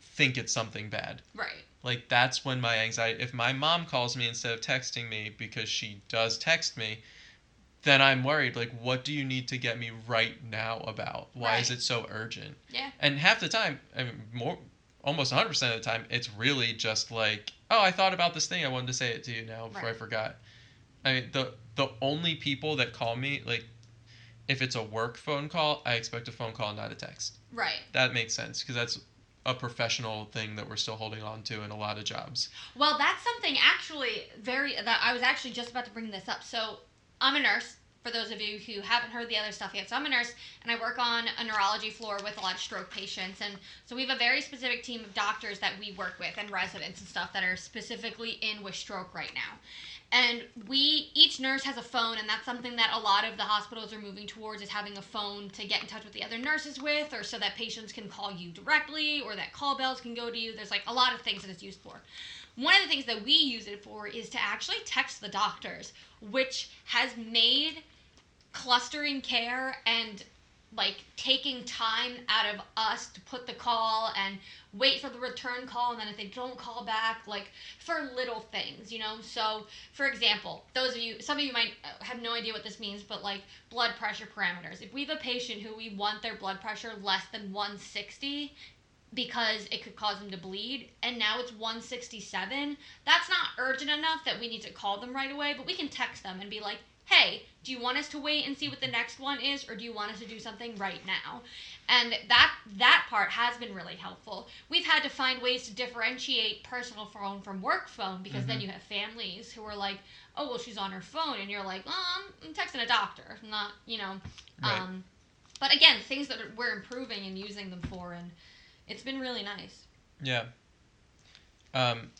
think it's something bad. right. Like that's when my anxiety if my mom calls me instead of texting me because she does text me, then I'm worried like what do you need to get me right now about? Why is it so urgent? Yeah. And half the time, I mean more almost 100% of the time it's really just like, "Oh, I thought about this thing. I wanted to say it to you now before I forgot." I mean, the the only people that call me like if it's a work phone call, I expect a phone call, not a text. Right. That makes sense because that's a professional thing that we're still holding on to in a lot of jobs. Well, that's something actually very that I was actually just about to bring this up. So, I'm a nurse. For those of you who haven't heard the other stuff yet, so I'm a nurse and I work on a neurology floor with a lot of stroke patients, and so we have a very specific team of doctors that we work with and residents and stuff that are specifically in with stroke right now. And we each nurse has a phone, and that's something that a lot of the hospitals are moving towards is having a phone to get in touch with the other nurses with, or so that patients can call you directly, or that call bells can go to you. There's like a lot of things that it's used for. One of the things that we use it for is to actually text the doctors, which has made clustering care and like taking time out of us to put the call and wait for the return call and then if they don't call back like for little things you know? So for example those of you some of you might uh, have no idea what this means but like blood pressure parameters. If we have a patient who we want their blood pressure less than 160 because it could cause them to bleed and now it's 167 that's not urgent enough that we need to call them right away but we can text them and be like hey, do you want us to wait and see what the next one is or do you want us to do something right now? And that that part has been really helpful. We've had to find ways to differentiate personal phone from work phone because mm-hmm. then you have families who are like, "Oh, well she's on her phone." And you're like, "Oh, I'm, texting a doctor." not, you know, right. um but again, things that we're improving and using them for and it's been really nice. Yeah. Um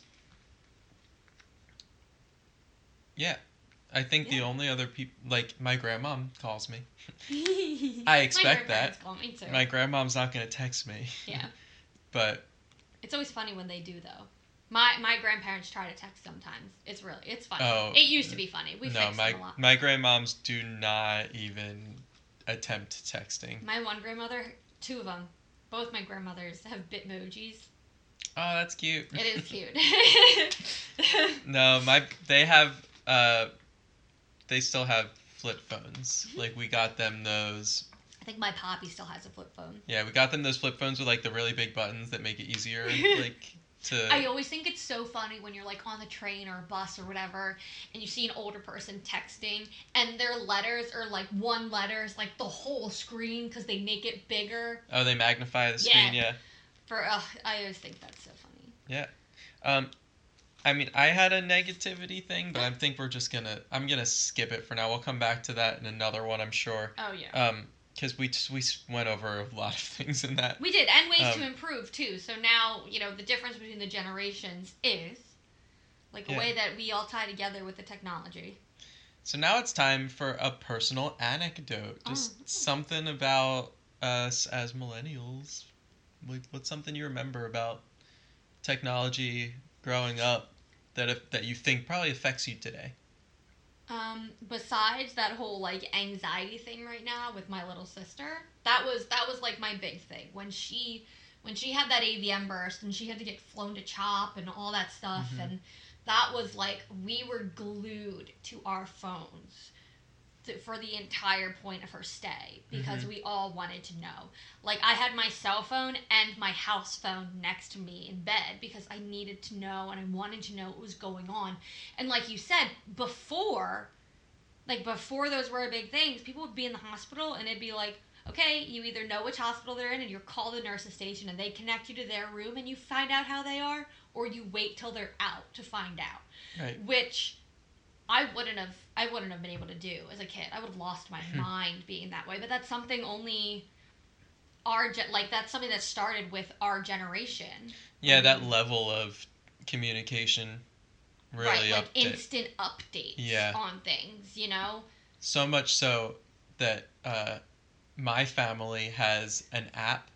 yeah, I think yeah. the only other people, like my grandmom, calls me. I expect my that. Call me too. My grandmom's not gonna text me. Yeah. but. It's always funny when they do though. My my grandparents try to text sometimes. It's really it's funny. Oh, it used to be funny. We no, my my grandmoms do not even attempt texting. My one grandmother, two of them, both my grandmothers have bitmojis. Oh, that's cute. It is cute. no, my they have uh they still have flip phones. Like we got them those. I think my poppy still has a flip phone. Yeah, we got them those flip phones with like the really big buttons that make it easier, like to. I always think it's so funny when you're like on the train or a bus or whatever, and you see an older person texting, and their letters are like one letter is like the whole screen because they make it bigger. Oh, they magnify the screen, yeah. yeah. For uh, I always think that's so funny. Yeah. Um, I mean, I had a negativity thing, but I think we're just gonna. I'm gonna skip it for now. We'll come back to that in another one, I'm sure. Oh yeah. Um, because we we went over a lot of things in that. We did, and ways um, to improve too. So now you know the difference between the generations is like yeah. a way that we all tie together with the technology. So now it's time for a personal anecdote, oh, just oh. something about us as millennials. What's something you remember about technology growing up that that you think probably affects you today? Um, besides that whole like anxiety thing right now with my little sister, that was that was like my big thing when she when she had that AVM burst and she had to get flown to CHOP and all that stuff mm-hmm. and that was like we were glued to our phones to, for the entire point of her stay because mm-hmm. we all wanted to know. Like I had my cell phone and my house phone next to me in bed because I needed to know and I wanted to know what was going on. And like you said, before like before those were big things, people would be in the hospital and it'd be like, okay, you either know which hospital they're in and you call the nurse's station and they connect you to their room and you find out how they are, or you wait till they're out to find out. Right. Which I wouldn't have I wouldn't have been able to do as a kid. I would have lost my hmm. mind being that way. But that's something only our ge- like that's something that started with our generation. Yeah, that um, level of communication really right, like instant updates yeah. on things, you know? So much so that uh, my family has an app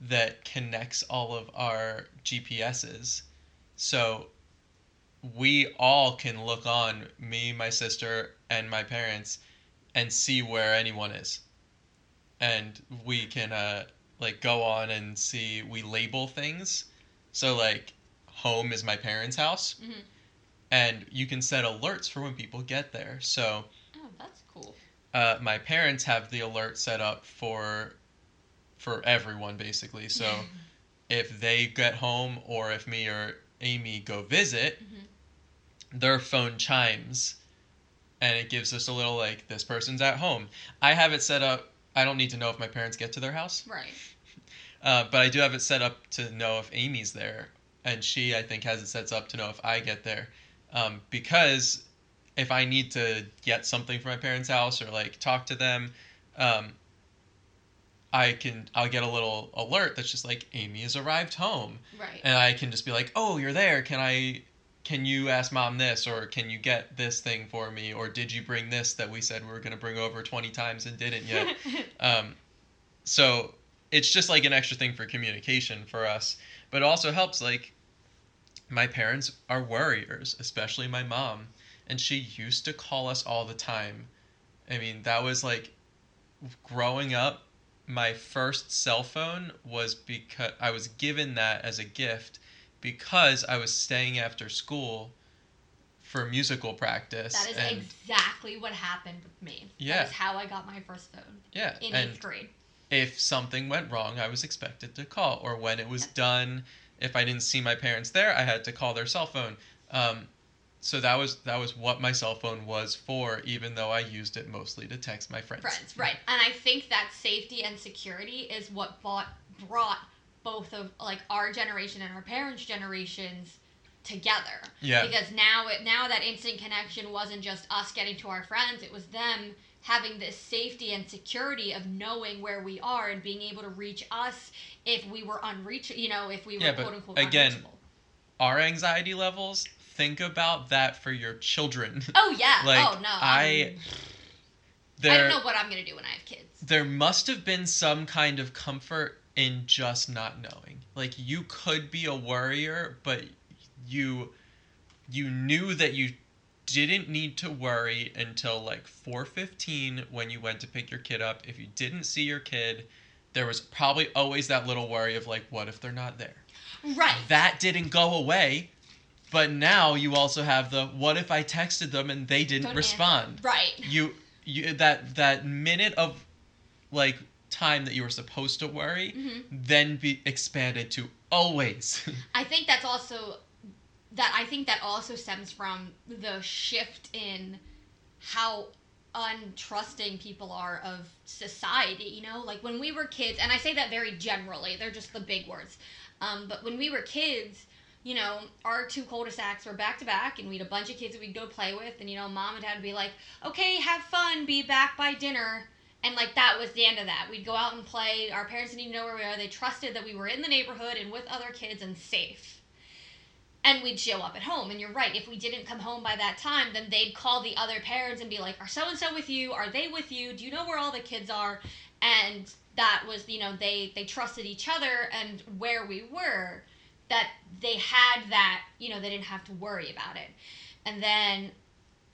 that connects all of our GPSs. So we all can look on me, my sister, and my parents and see where anyone is. And we can uh like go on and see we label things. So like home is my parents' house. Mm-hmm. And you can set alerts for when people get there. So Oh, that's cool. Uh, my parents have the alert set up for for everyone basically. So if they get home or if me or Amy go visit, mm-hmm their phone chimes and it gives us a little like this person's at home. I have it set up. I don't need to know if my parents get to their house. Right. Uh, but I do have it set up to know if Amy's there, and she I think has it set up to know if I get there, um, because if I need to get something from my parents' house or like talk to them, um, I can I'll get a little alert that's just like Amy has arrived home. Right. And I can just be like, oh, you're there. Can I can you ask mom this or can you get this thing for me or did you bring this that we said we were going to bring over 20 times and didn't yet um, so it's just like an extra thing for communication for us but it also helps like my parents are worriers especially my mom and she used to call us all the time I mean, that was like growing up. My first cell phone was because I was given that as a gift because I was staying after school for musical practice. That is and exactly what happened with me. Yeah. That is how I got my first phone yeah, in and eighth grade. if something went wrong, I was expected to call, or when it was done, if I didn't see my parents there, I had to call their cell phone. Um, so that was that was what my cell phone was for, even though I used it mostly to text my friends. Friends, right. And I think that safety and security is what bought, brought both of like our generation and our parents' generations together. Yeah. Because now it now that instant connection wasn't just us getting to our friends, it was them having this safety and security of knowing where we are and being able to reach us if we were unreachable, you know, if we were Yeah, but quote unquote again, unreachable. Our anxiety levels. Think about that for your children. Oh yeah. like, oh no. I- I'm- I don't know what I'm gonna do when I have kids. there must have been some kind of comfort in just not knowing. Like you could be a worrier, but you you knew that you didn't need to worry until like 4:15 when you went to pick your kid up. If you didn't see your kid, there was probably always that little worry of like what if they're not there. Right. That didn't go away. But now you also have the what if I texted them and they didn't Don't respond answer. Right. you you that that minute of like time that you were supposed to worry hmm then be expanded to always I think that's also that I think that also stems from the shift in how untrusting people are of society. You know, like when we were kids, and I say that very generally. They're just the big words. Um, but when we were kids, you know, our two cul-de-sacs were back to back, and we had a bunch of kids that we'd go play with, and you know, mom and dad would be like, "Okay, have fun, be back by dinner." And like that was the end of that. We'd go out and play. Our parents didn't even know where we were. They trusted that we were in the neighborhood and with other kids and safe. And we'd show up at home. And you're right, if we didn't come home by that time, then they'd call the other parents and be like, Are so and so with you? Are they with you? Do you know where all the kids are? And that was, you know, they they trusted each other and where we were, that they had that, you know, they didn't have to worry about it. And then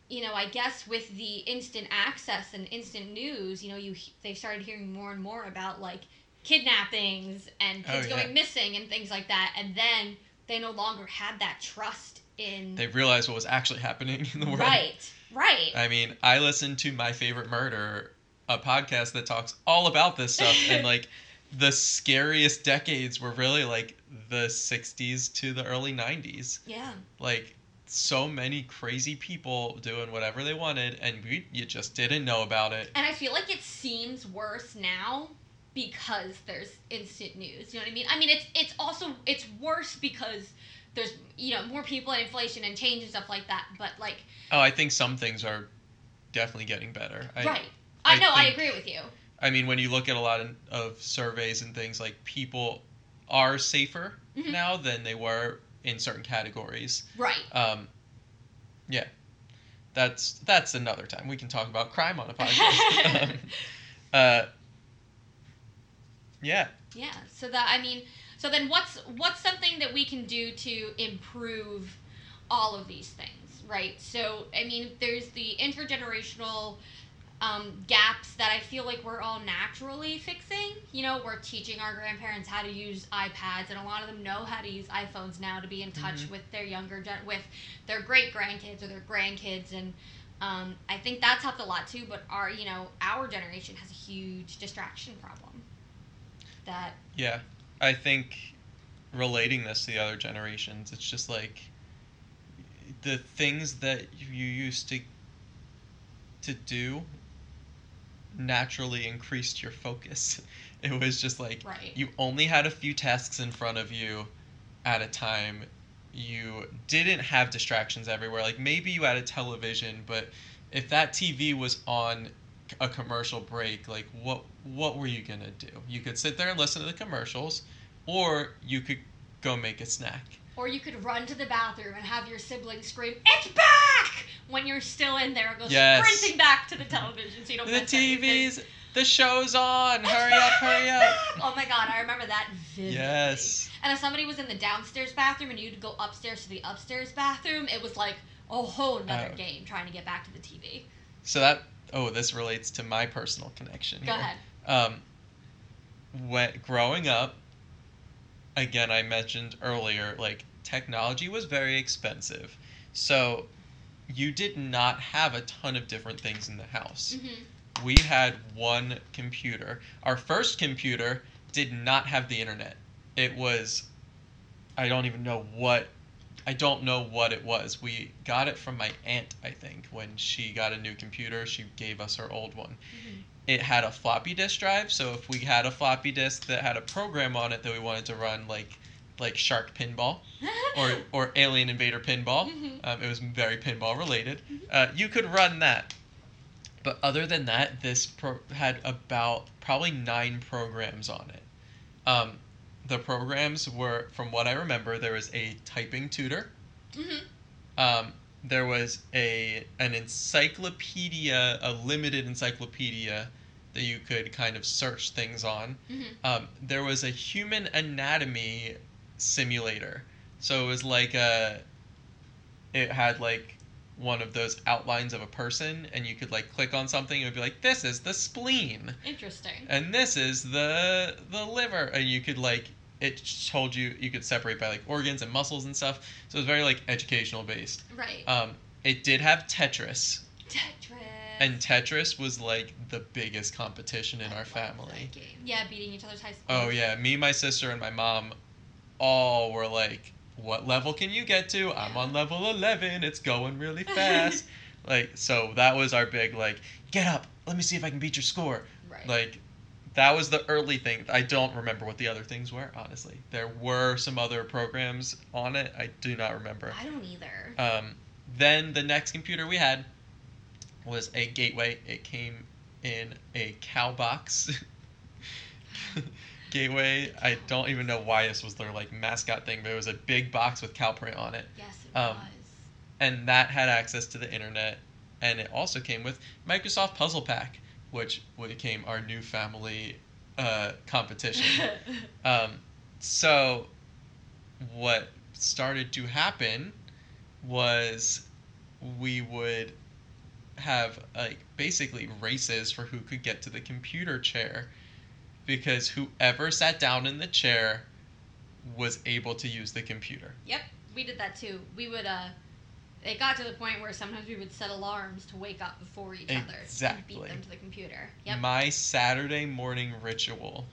you know, I guess with the instant access and instant news, you know, you they started hearing more and more about like kidnappings and Oh, kids yeah. going missing and things like that, and then they no longer had that trust in they realized what was actually happening in the world. Right, right, i mean i listened to my favorite murder a podcast that talks all about this stuff and like the scariest decades were really like the 60s to the early 90s yeah, like so many crazy people doing whatever they wanted and we, you just didn't know about it and I feel like it seems worse now because there's instant news. You know what I mean? I mean, it's it's also it's worse because there's you know more people and inflation and change and stuff like that. But like, oh i think some things are definitely getting better I, right? I, I know, I agree with you. I mean, when you look at a lot of, of surveys and things, like people are safer Mhm. now than they were in certain categories. Right. Um, yeah, that's that's another time we can talk about crime on a podcast. um, uh, yeah, Yeah. So that I mean, so then what's what's something that we can do to improve all of these things, right? So I mean, there's the intergenerational um, gaps that I feel like we're all naturally fixing. You know, we're teaching our grandparents how to use iPads, and a lot of them know how to use iPhones now to be in touch Mhm. with their younger gen- with their great grandkids or their grandkids, and um, I think that's helped a lot too. But our, you know, our generation has a huge distraction problem. That yeah. I think relating this to the other generations, it's just like the things that you used to to do naturally increased your focus. It was just like right. you only had a few tasks in front of you at a time. You didn't have distractions everywhere. Like maybe you had a television, but if that TV was on a commercial break, like what what were you gonna do? You could sit there and listen to the commercials, or you could go make a snack. Or you could run to the bathroom and have your sibling scream, "It's back!" When you're still in there, go Yes. sprinting back to the television so you don't The miss anything. TV's, the show's on. Hurry up, hurry up. Oh my god, I remember that vividly. Yes. And if somebody was in the downstairs bathroom and you'd go upstairs to the upstairs bathroom, it was like a whole nother Oh. game trying to get back to the TV. So that oh, this relates to my personal connection. Go here. ahead. Um, when growing up, again, I mentioned earlier, like technology was very expensive, so you did not have a ton of different things in the house. hmm We had one computer. Our first computer did not have the internet. It was, I don't even know what. I don't know what it was. We got it from my aunt, I think, when she got a new computer. She gave us her old one hmm it had a floppy disk drive. So if we had a floppy disk that had a program on it that we wanted to run, like like Shark Pinball or or Alien Invader Pinball, Mhm. um, it was very pinball related. Mhm. Uh, you could run that. But other than that, this pro- had about probably nine programs on it. Um, the programs were, from what I remember, there was a typing tutor. hmm Um, there was a an encyclopedia, a limited encyclopedia that you could kind of search things on. hmm Um, there was a human anatomy simulator, so it was like a. It had like one of those outlines of a person, and you could like click on something, and it would be like, "This is the spleen," Interesting. and this is the the liver, and you could like it told you you could separate by like organs and muscles and stuff. So it was very like educational based. Right. Um, it did have Tetris, Tetris. and Tetris was like the biggest competition in I our family. Yeah, beating each other's high scores. Oh yeah, me, my sister, and my mom, all were like, "What level can you get to? I'm on level eleven. It's going really fast." like so, that was our big like, "Get up, let me see if I can beat your score." Right. Like, that was the early thing. I don't remember what the other things were. Honestly, there were some other programs on it. I do not remember. I don't either. Um, then the next computer we had was a gateway. It came in a cow box. gateway. I don't even know why this was their like mascot thing, but it was a big box with cow print on it, yes, it um, was. and that had access to the internet. And it also came with Microsoft Puzzle Pack, which became our new family uh, competition. Um, so, what started to happen was we would have like basically races for who could get to the computer chair because whoever sat down in the chair was able to use the computer. Yep, we did that too. We would uh it got to the point where sometimes we would set alarms to wake up before each other and Exactly. beat them to the computer. Yep. My Saturday morning ritual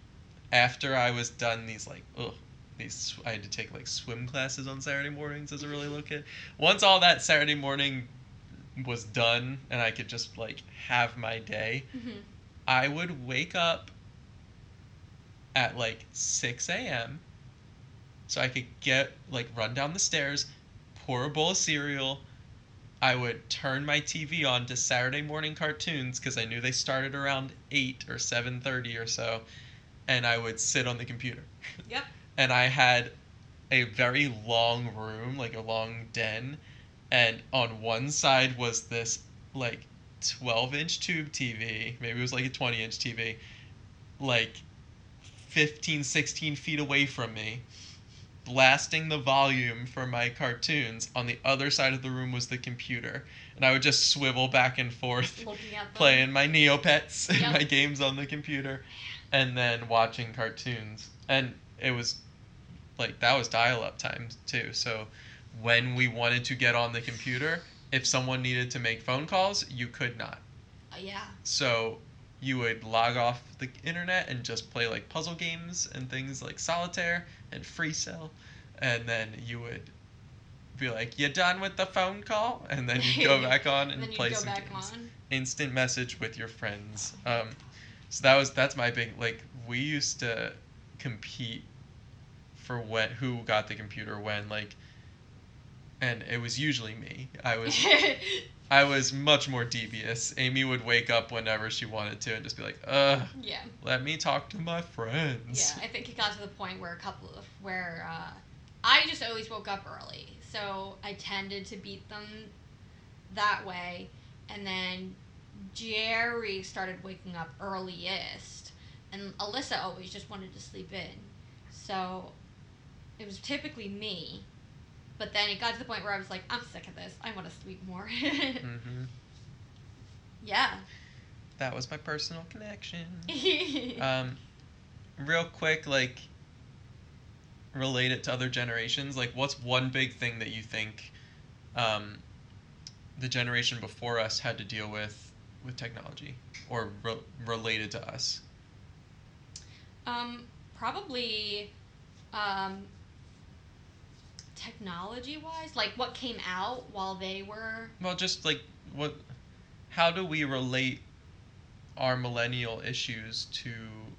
after I was done these like ugh these I had to take like swim classes on Saturday mornings as a really little kid. Once all that Saturday morning was done and I could just like have my day, Mhm. I would wake up at like 6 a.m. so I could get like run down the stairs, pour a bowl of cereal. I would turn my TV on to Saturday morning cartoons because I knew they started around 8 or 7:30 or so, and I would sit on the computer. Yep. and I had a very long room, like a long den, and on one side was this like 12 inch tube TV, maybe it was like a 20 inch TV, like 15, 16 feet away from me, blasting the volume for my cartoons. On the other side of the room was the computer, and I would just swivel back and forth Looking at them. playing my Neopets and Yep. my games on the computer, and then watching cartoons. And it was like that was dial-up time too. So when we wanted to get on the computer, if someone needed to make phone calls, you could not. Uh, yeah. So you would log off the internet and just play like puzzle games and things like solitaire and free cell, and then you would be like, "You done with the phone call?" And then you go back on and then play go some back games on. instant message with your friends. Um, so that was that's my big like we used to compete for when who got the computer when like and it was usually me. I was I was much more devious. Amy would wake up whenever she wanted to and just be like, "Uh, yeah. let me talk to my friends." Yeah, I think it got to the point where a couple of where uh, I just always woke up early, so I tended to beat them that way, and then Jerry started waking up earliest, and Alyssa always just wanted to sleep in, so it was typically me. But then it got to the point where I was like, I'm sick of this. I want to sleep more. hmm yeah. that was my personal connection. um, real quick, like relate it to other generations. Like, what's one big thing that you think um, the generation before us had to deal with with technology or re- related to us? Um, probably, um, technology wise, like what came out while they were. Well, just like what, how do we relate our millennial issues to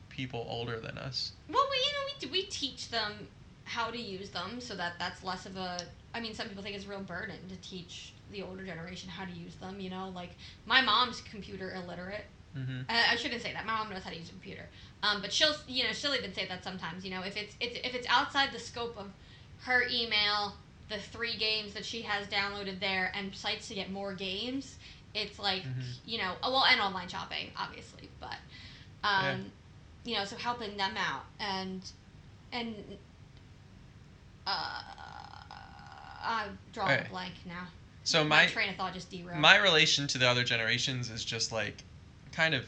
people older than us? Well, we you know we we teach them how to use them so that that's less of a. I mean, some people think it's a real burden to teach the older generation how to use them. You know, like my mom's computer illiterate. Mm-hmm. Uh, I shouldn't say that. My mom knows how to use a computer, um, but she'll you know she'll even say that sometimes. You know, if it's, it's if it's outside the scope of her email, the three games that she has downloaded there, and sites to get more games, it's like Mhm. you know, oh, well, and online shopping, obviously, but um, you know, so helping them out and and uh, I'm drawing Alright. a blank now. So my, my train of thought just derailed. my relation to the other generations is just like kind of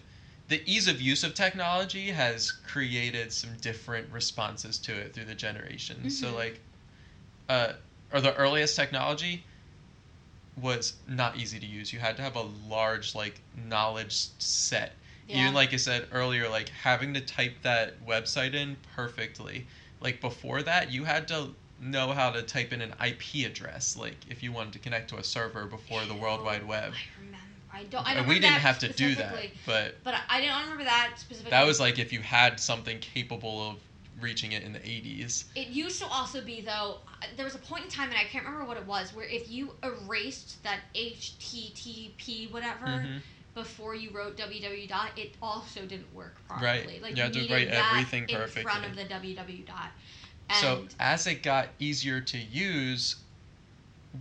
the ease of use of technology has created some different responses to it through the generations. So Mhm. like uh or the earliest technology was not easy to use. You had to have a large like knowledge set. yeah. Even like I said earlier, like having to type that website in perfectly. Like before that, you had to know how to type in an IP address, like if you wanted to connect to a server before the World Wide Web. I remember. I don't. I don't we didn't have to do that, but But I don't remember that specifically. that was like if you had something capable of reaching it in the 80s. It used to also be though. There was a point in time, and I can't remember what it was, where if you erased that HTTP whatever Mhm. before you wrote www dot, it also didn't work Right. properly. Like You had to write everything in front of the www dot. So as it got easier to use,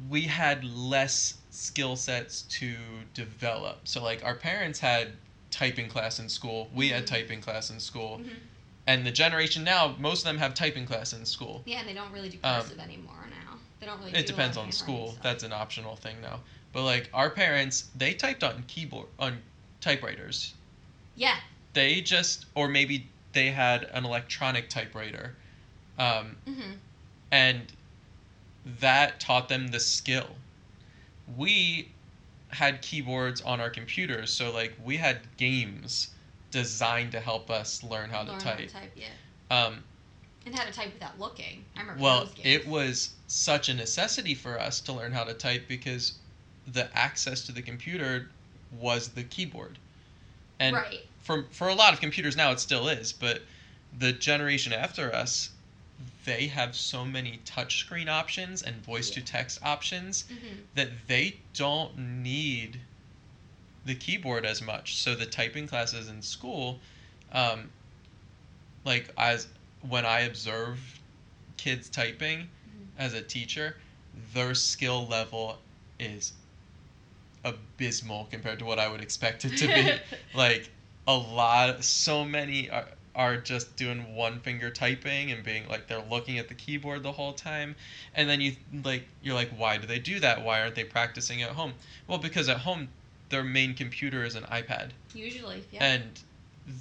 we had less skill sets to develop. So like our parents had typing class in school, we had Mhm. typing class in school, Mhm. And the generation now, most of them have typing class in school. yeah, and they don't really do Um, cursive anymore now. They don't really. It do depends on school. That's an optional thing now. But like our parents, they typed on keyboard on typewriters. yeah. They just or maybe they had an electronic typewriter. Um, hmm and that taught them the skill. We had keyboards on our computers, so like we had games designed to help us learn how to Learn type. How to type, yeah. Um, And how to type without looking. I remember well, those games. it was such a necessity for us to learn how to type because the access to the computer was the keyboard. And right. for for a lot of computers now it still is, but the generation after us, they have so many touchscreen options and voice to text options hmm that they don't need the keyboard as much. So the typing classes in school, um, like as when I observe kids typing Mhm. as a teacher, their skill level is abysmal compared to what I would expect it to be like a lot so many are, are just doing one finger typing and being like they're looking at the keyboard the whole time and then you like you're like why do they do that why aren't they practicing at home well because at home their main computer is an ipad Usually, yeah. and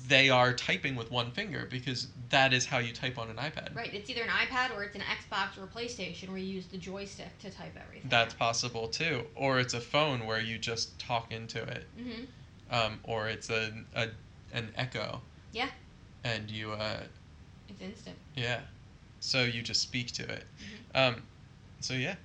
they are typing with one finger because that is how you type on an ipad Right, it's either an iPad or it's an Xbox or a PlayStation where you use the joystick to type everything. that's possible too or it's a phone where you just talk into it hmm um, or it's a, a an echo Yeah. and you uh, It's instant. Yeah. So you just speak to it. Um, so yeah.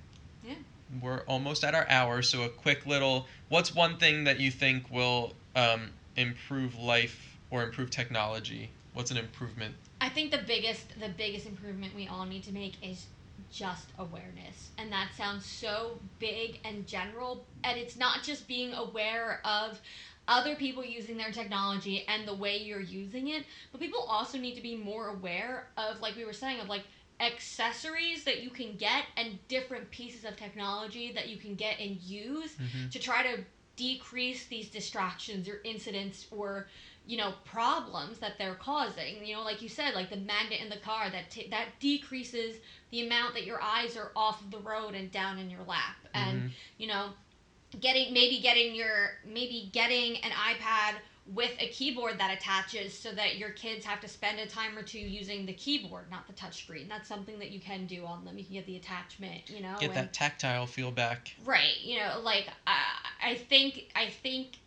We're almost at our hour, so a quick little. What's one thing that you think will um, improve life or improve technology? What's an improvement? I think the biggest the biggest improvement we all need to make is just awareness. And that sounds so big and general and it's not just being aware of other people using their technology and the way you're using it, but people also need to be more aware of like we were saying of like accessories that you can get and different pieces of technology that you can get and use Mm-hmm. to try to decrease these distractions or incidents or you know problems that they're causing. You know like you said like the magnet in the car that t- that decreases the amount that your eyes are off of the road and down in your lap. And you know getting maybe getting your maybe getting an iPad with a keyboard that attaches so that your kids have to spend a time or two using the keyboard, not the touchscreen. That's something that you can do on them. You can get the attachment, you know. Get and- that tactile feel back. Right. You know, like I, I think I think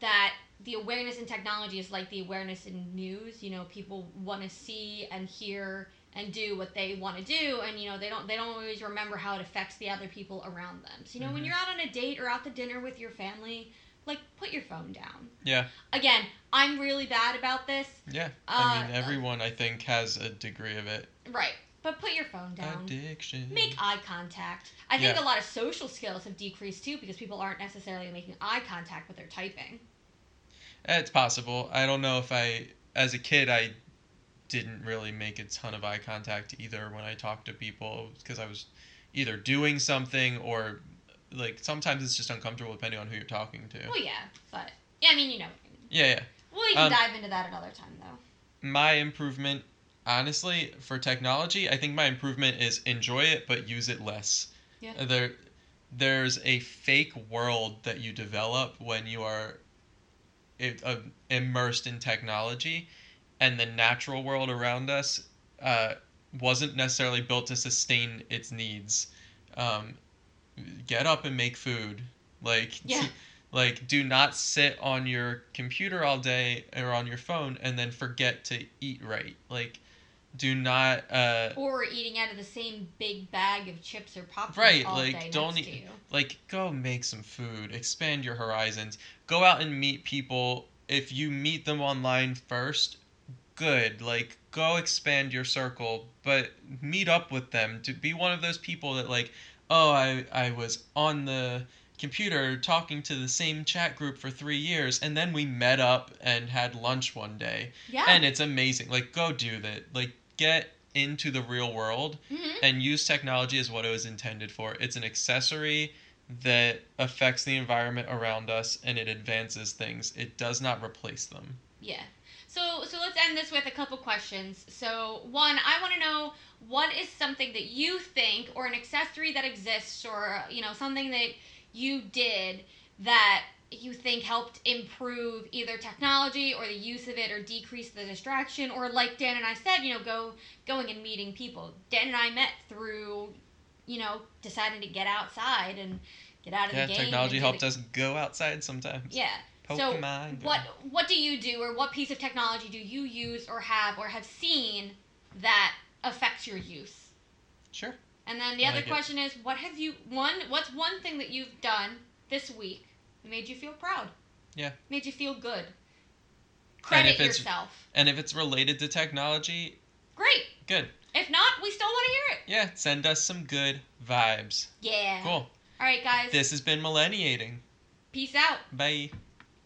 that the awareness in technology is like the awareness in news. You know, people want to see and hear and do what they want to do, and you know they don't they don't always remember how it affects the other people around them. So you know, when Mhm. you're out on a date or out to dinner with your family, like put your phone down. Yeah. Again, I'm really bad about this. Yeah. I Uh, mean, everyone I think has a degree of it. Right. But put your phone down. Addiction. Make eye contact. I think Yeah. a lot of social skills have decreased too because people aren't necessarily making eye contact with their typing. It's possible. I don't know if I, as a kid, I didn't really make a ton of eye contact either when I talked to people because I was either doing something or like sometimes it's just uncomfortable depending on who you're talking to. Well, yeah, but yeah, I mean, you know, Yeah, yeah. we can Um, dive into that another time though. My improvement, honestly, for technology, I think my improvement is enjoy it but use it less. Yeah. There, there's a fake world that you develop when you are it, uh, immersed in technology, and the natural world around us uh, wasn't necessarily built to sustain its needs. Um, get up and make food. Like, Yeah. like do not sit on your computer all day or on your phone and then forget to eat right. Like, do not. Uh, Or eating out of the same big bag of chips or popcorn Right, all like, day don't eat- like go make some food expand your horizons go out and meet people if you meet them online first good like go expand your circle but meet up with them to be one of those people that like oh i i was on the computer talking to the same chat group for 3 years and then we met up and had lunch one day Yeah. and it's amazing like go do that like get into the real world hmm and use technology as what it was intended for. It's an accessory that affects the environment around us and it advances things. It does not replace them. Yeah. So so let's end this with a couple questions. So one, I want to know what is something that you think or an accessory that exists or you know something that you did that you think helped improve either technology or the use of it or decrease the distraction or like Dan and I said, you know, go going and meeting people. Dan and I met through you know, deciding to get outside and get out of Yeah, the game. Yeah, technology helped the- us go outside sometimes. Yeah. Pokemon. So what what do you do, or what piece of technology do you use, or have, or have seen that affects your use? Sure. And then the I other like question is, what have you one? What's one thing that you've done this week that made you feel proud? Yeah. Made you feel good. And Credit if it's- yourself. And if it's related to technology, Great. good. If not, we still want to hear it. Yeah, send us some good vibes. Yeah. Cool. All right, guys. This has been Millenniating. Peace out. Bye.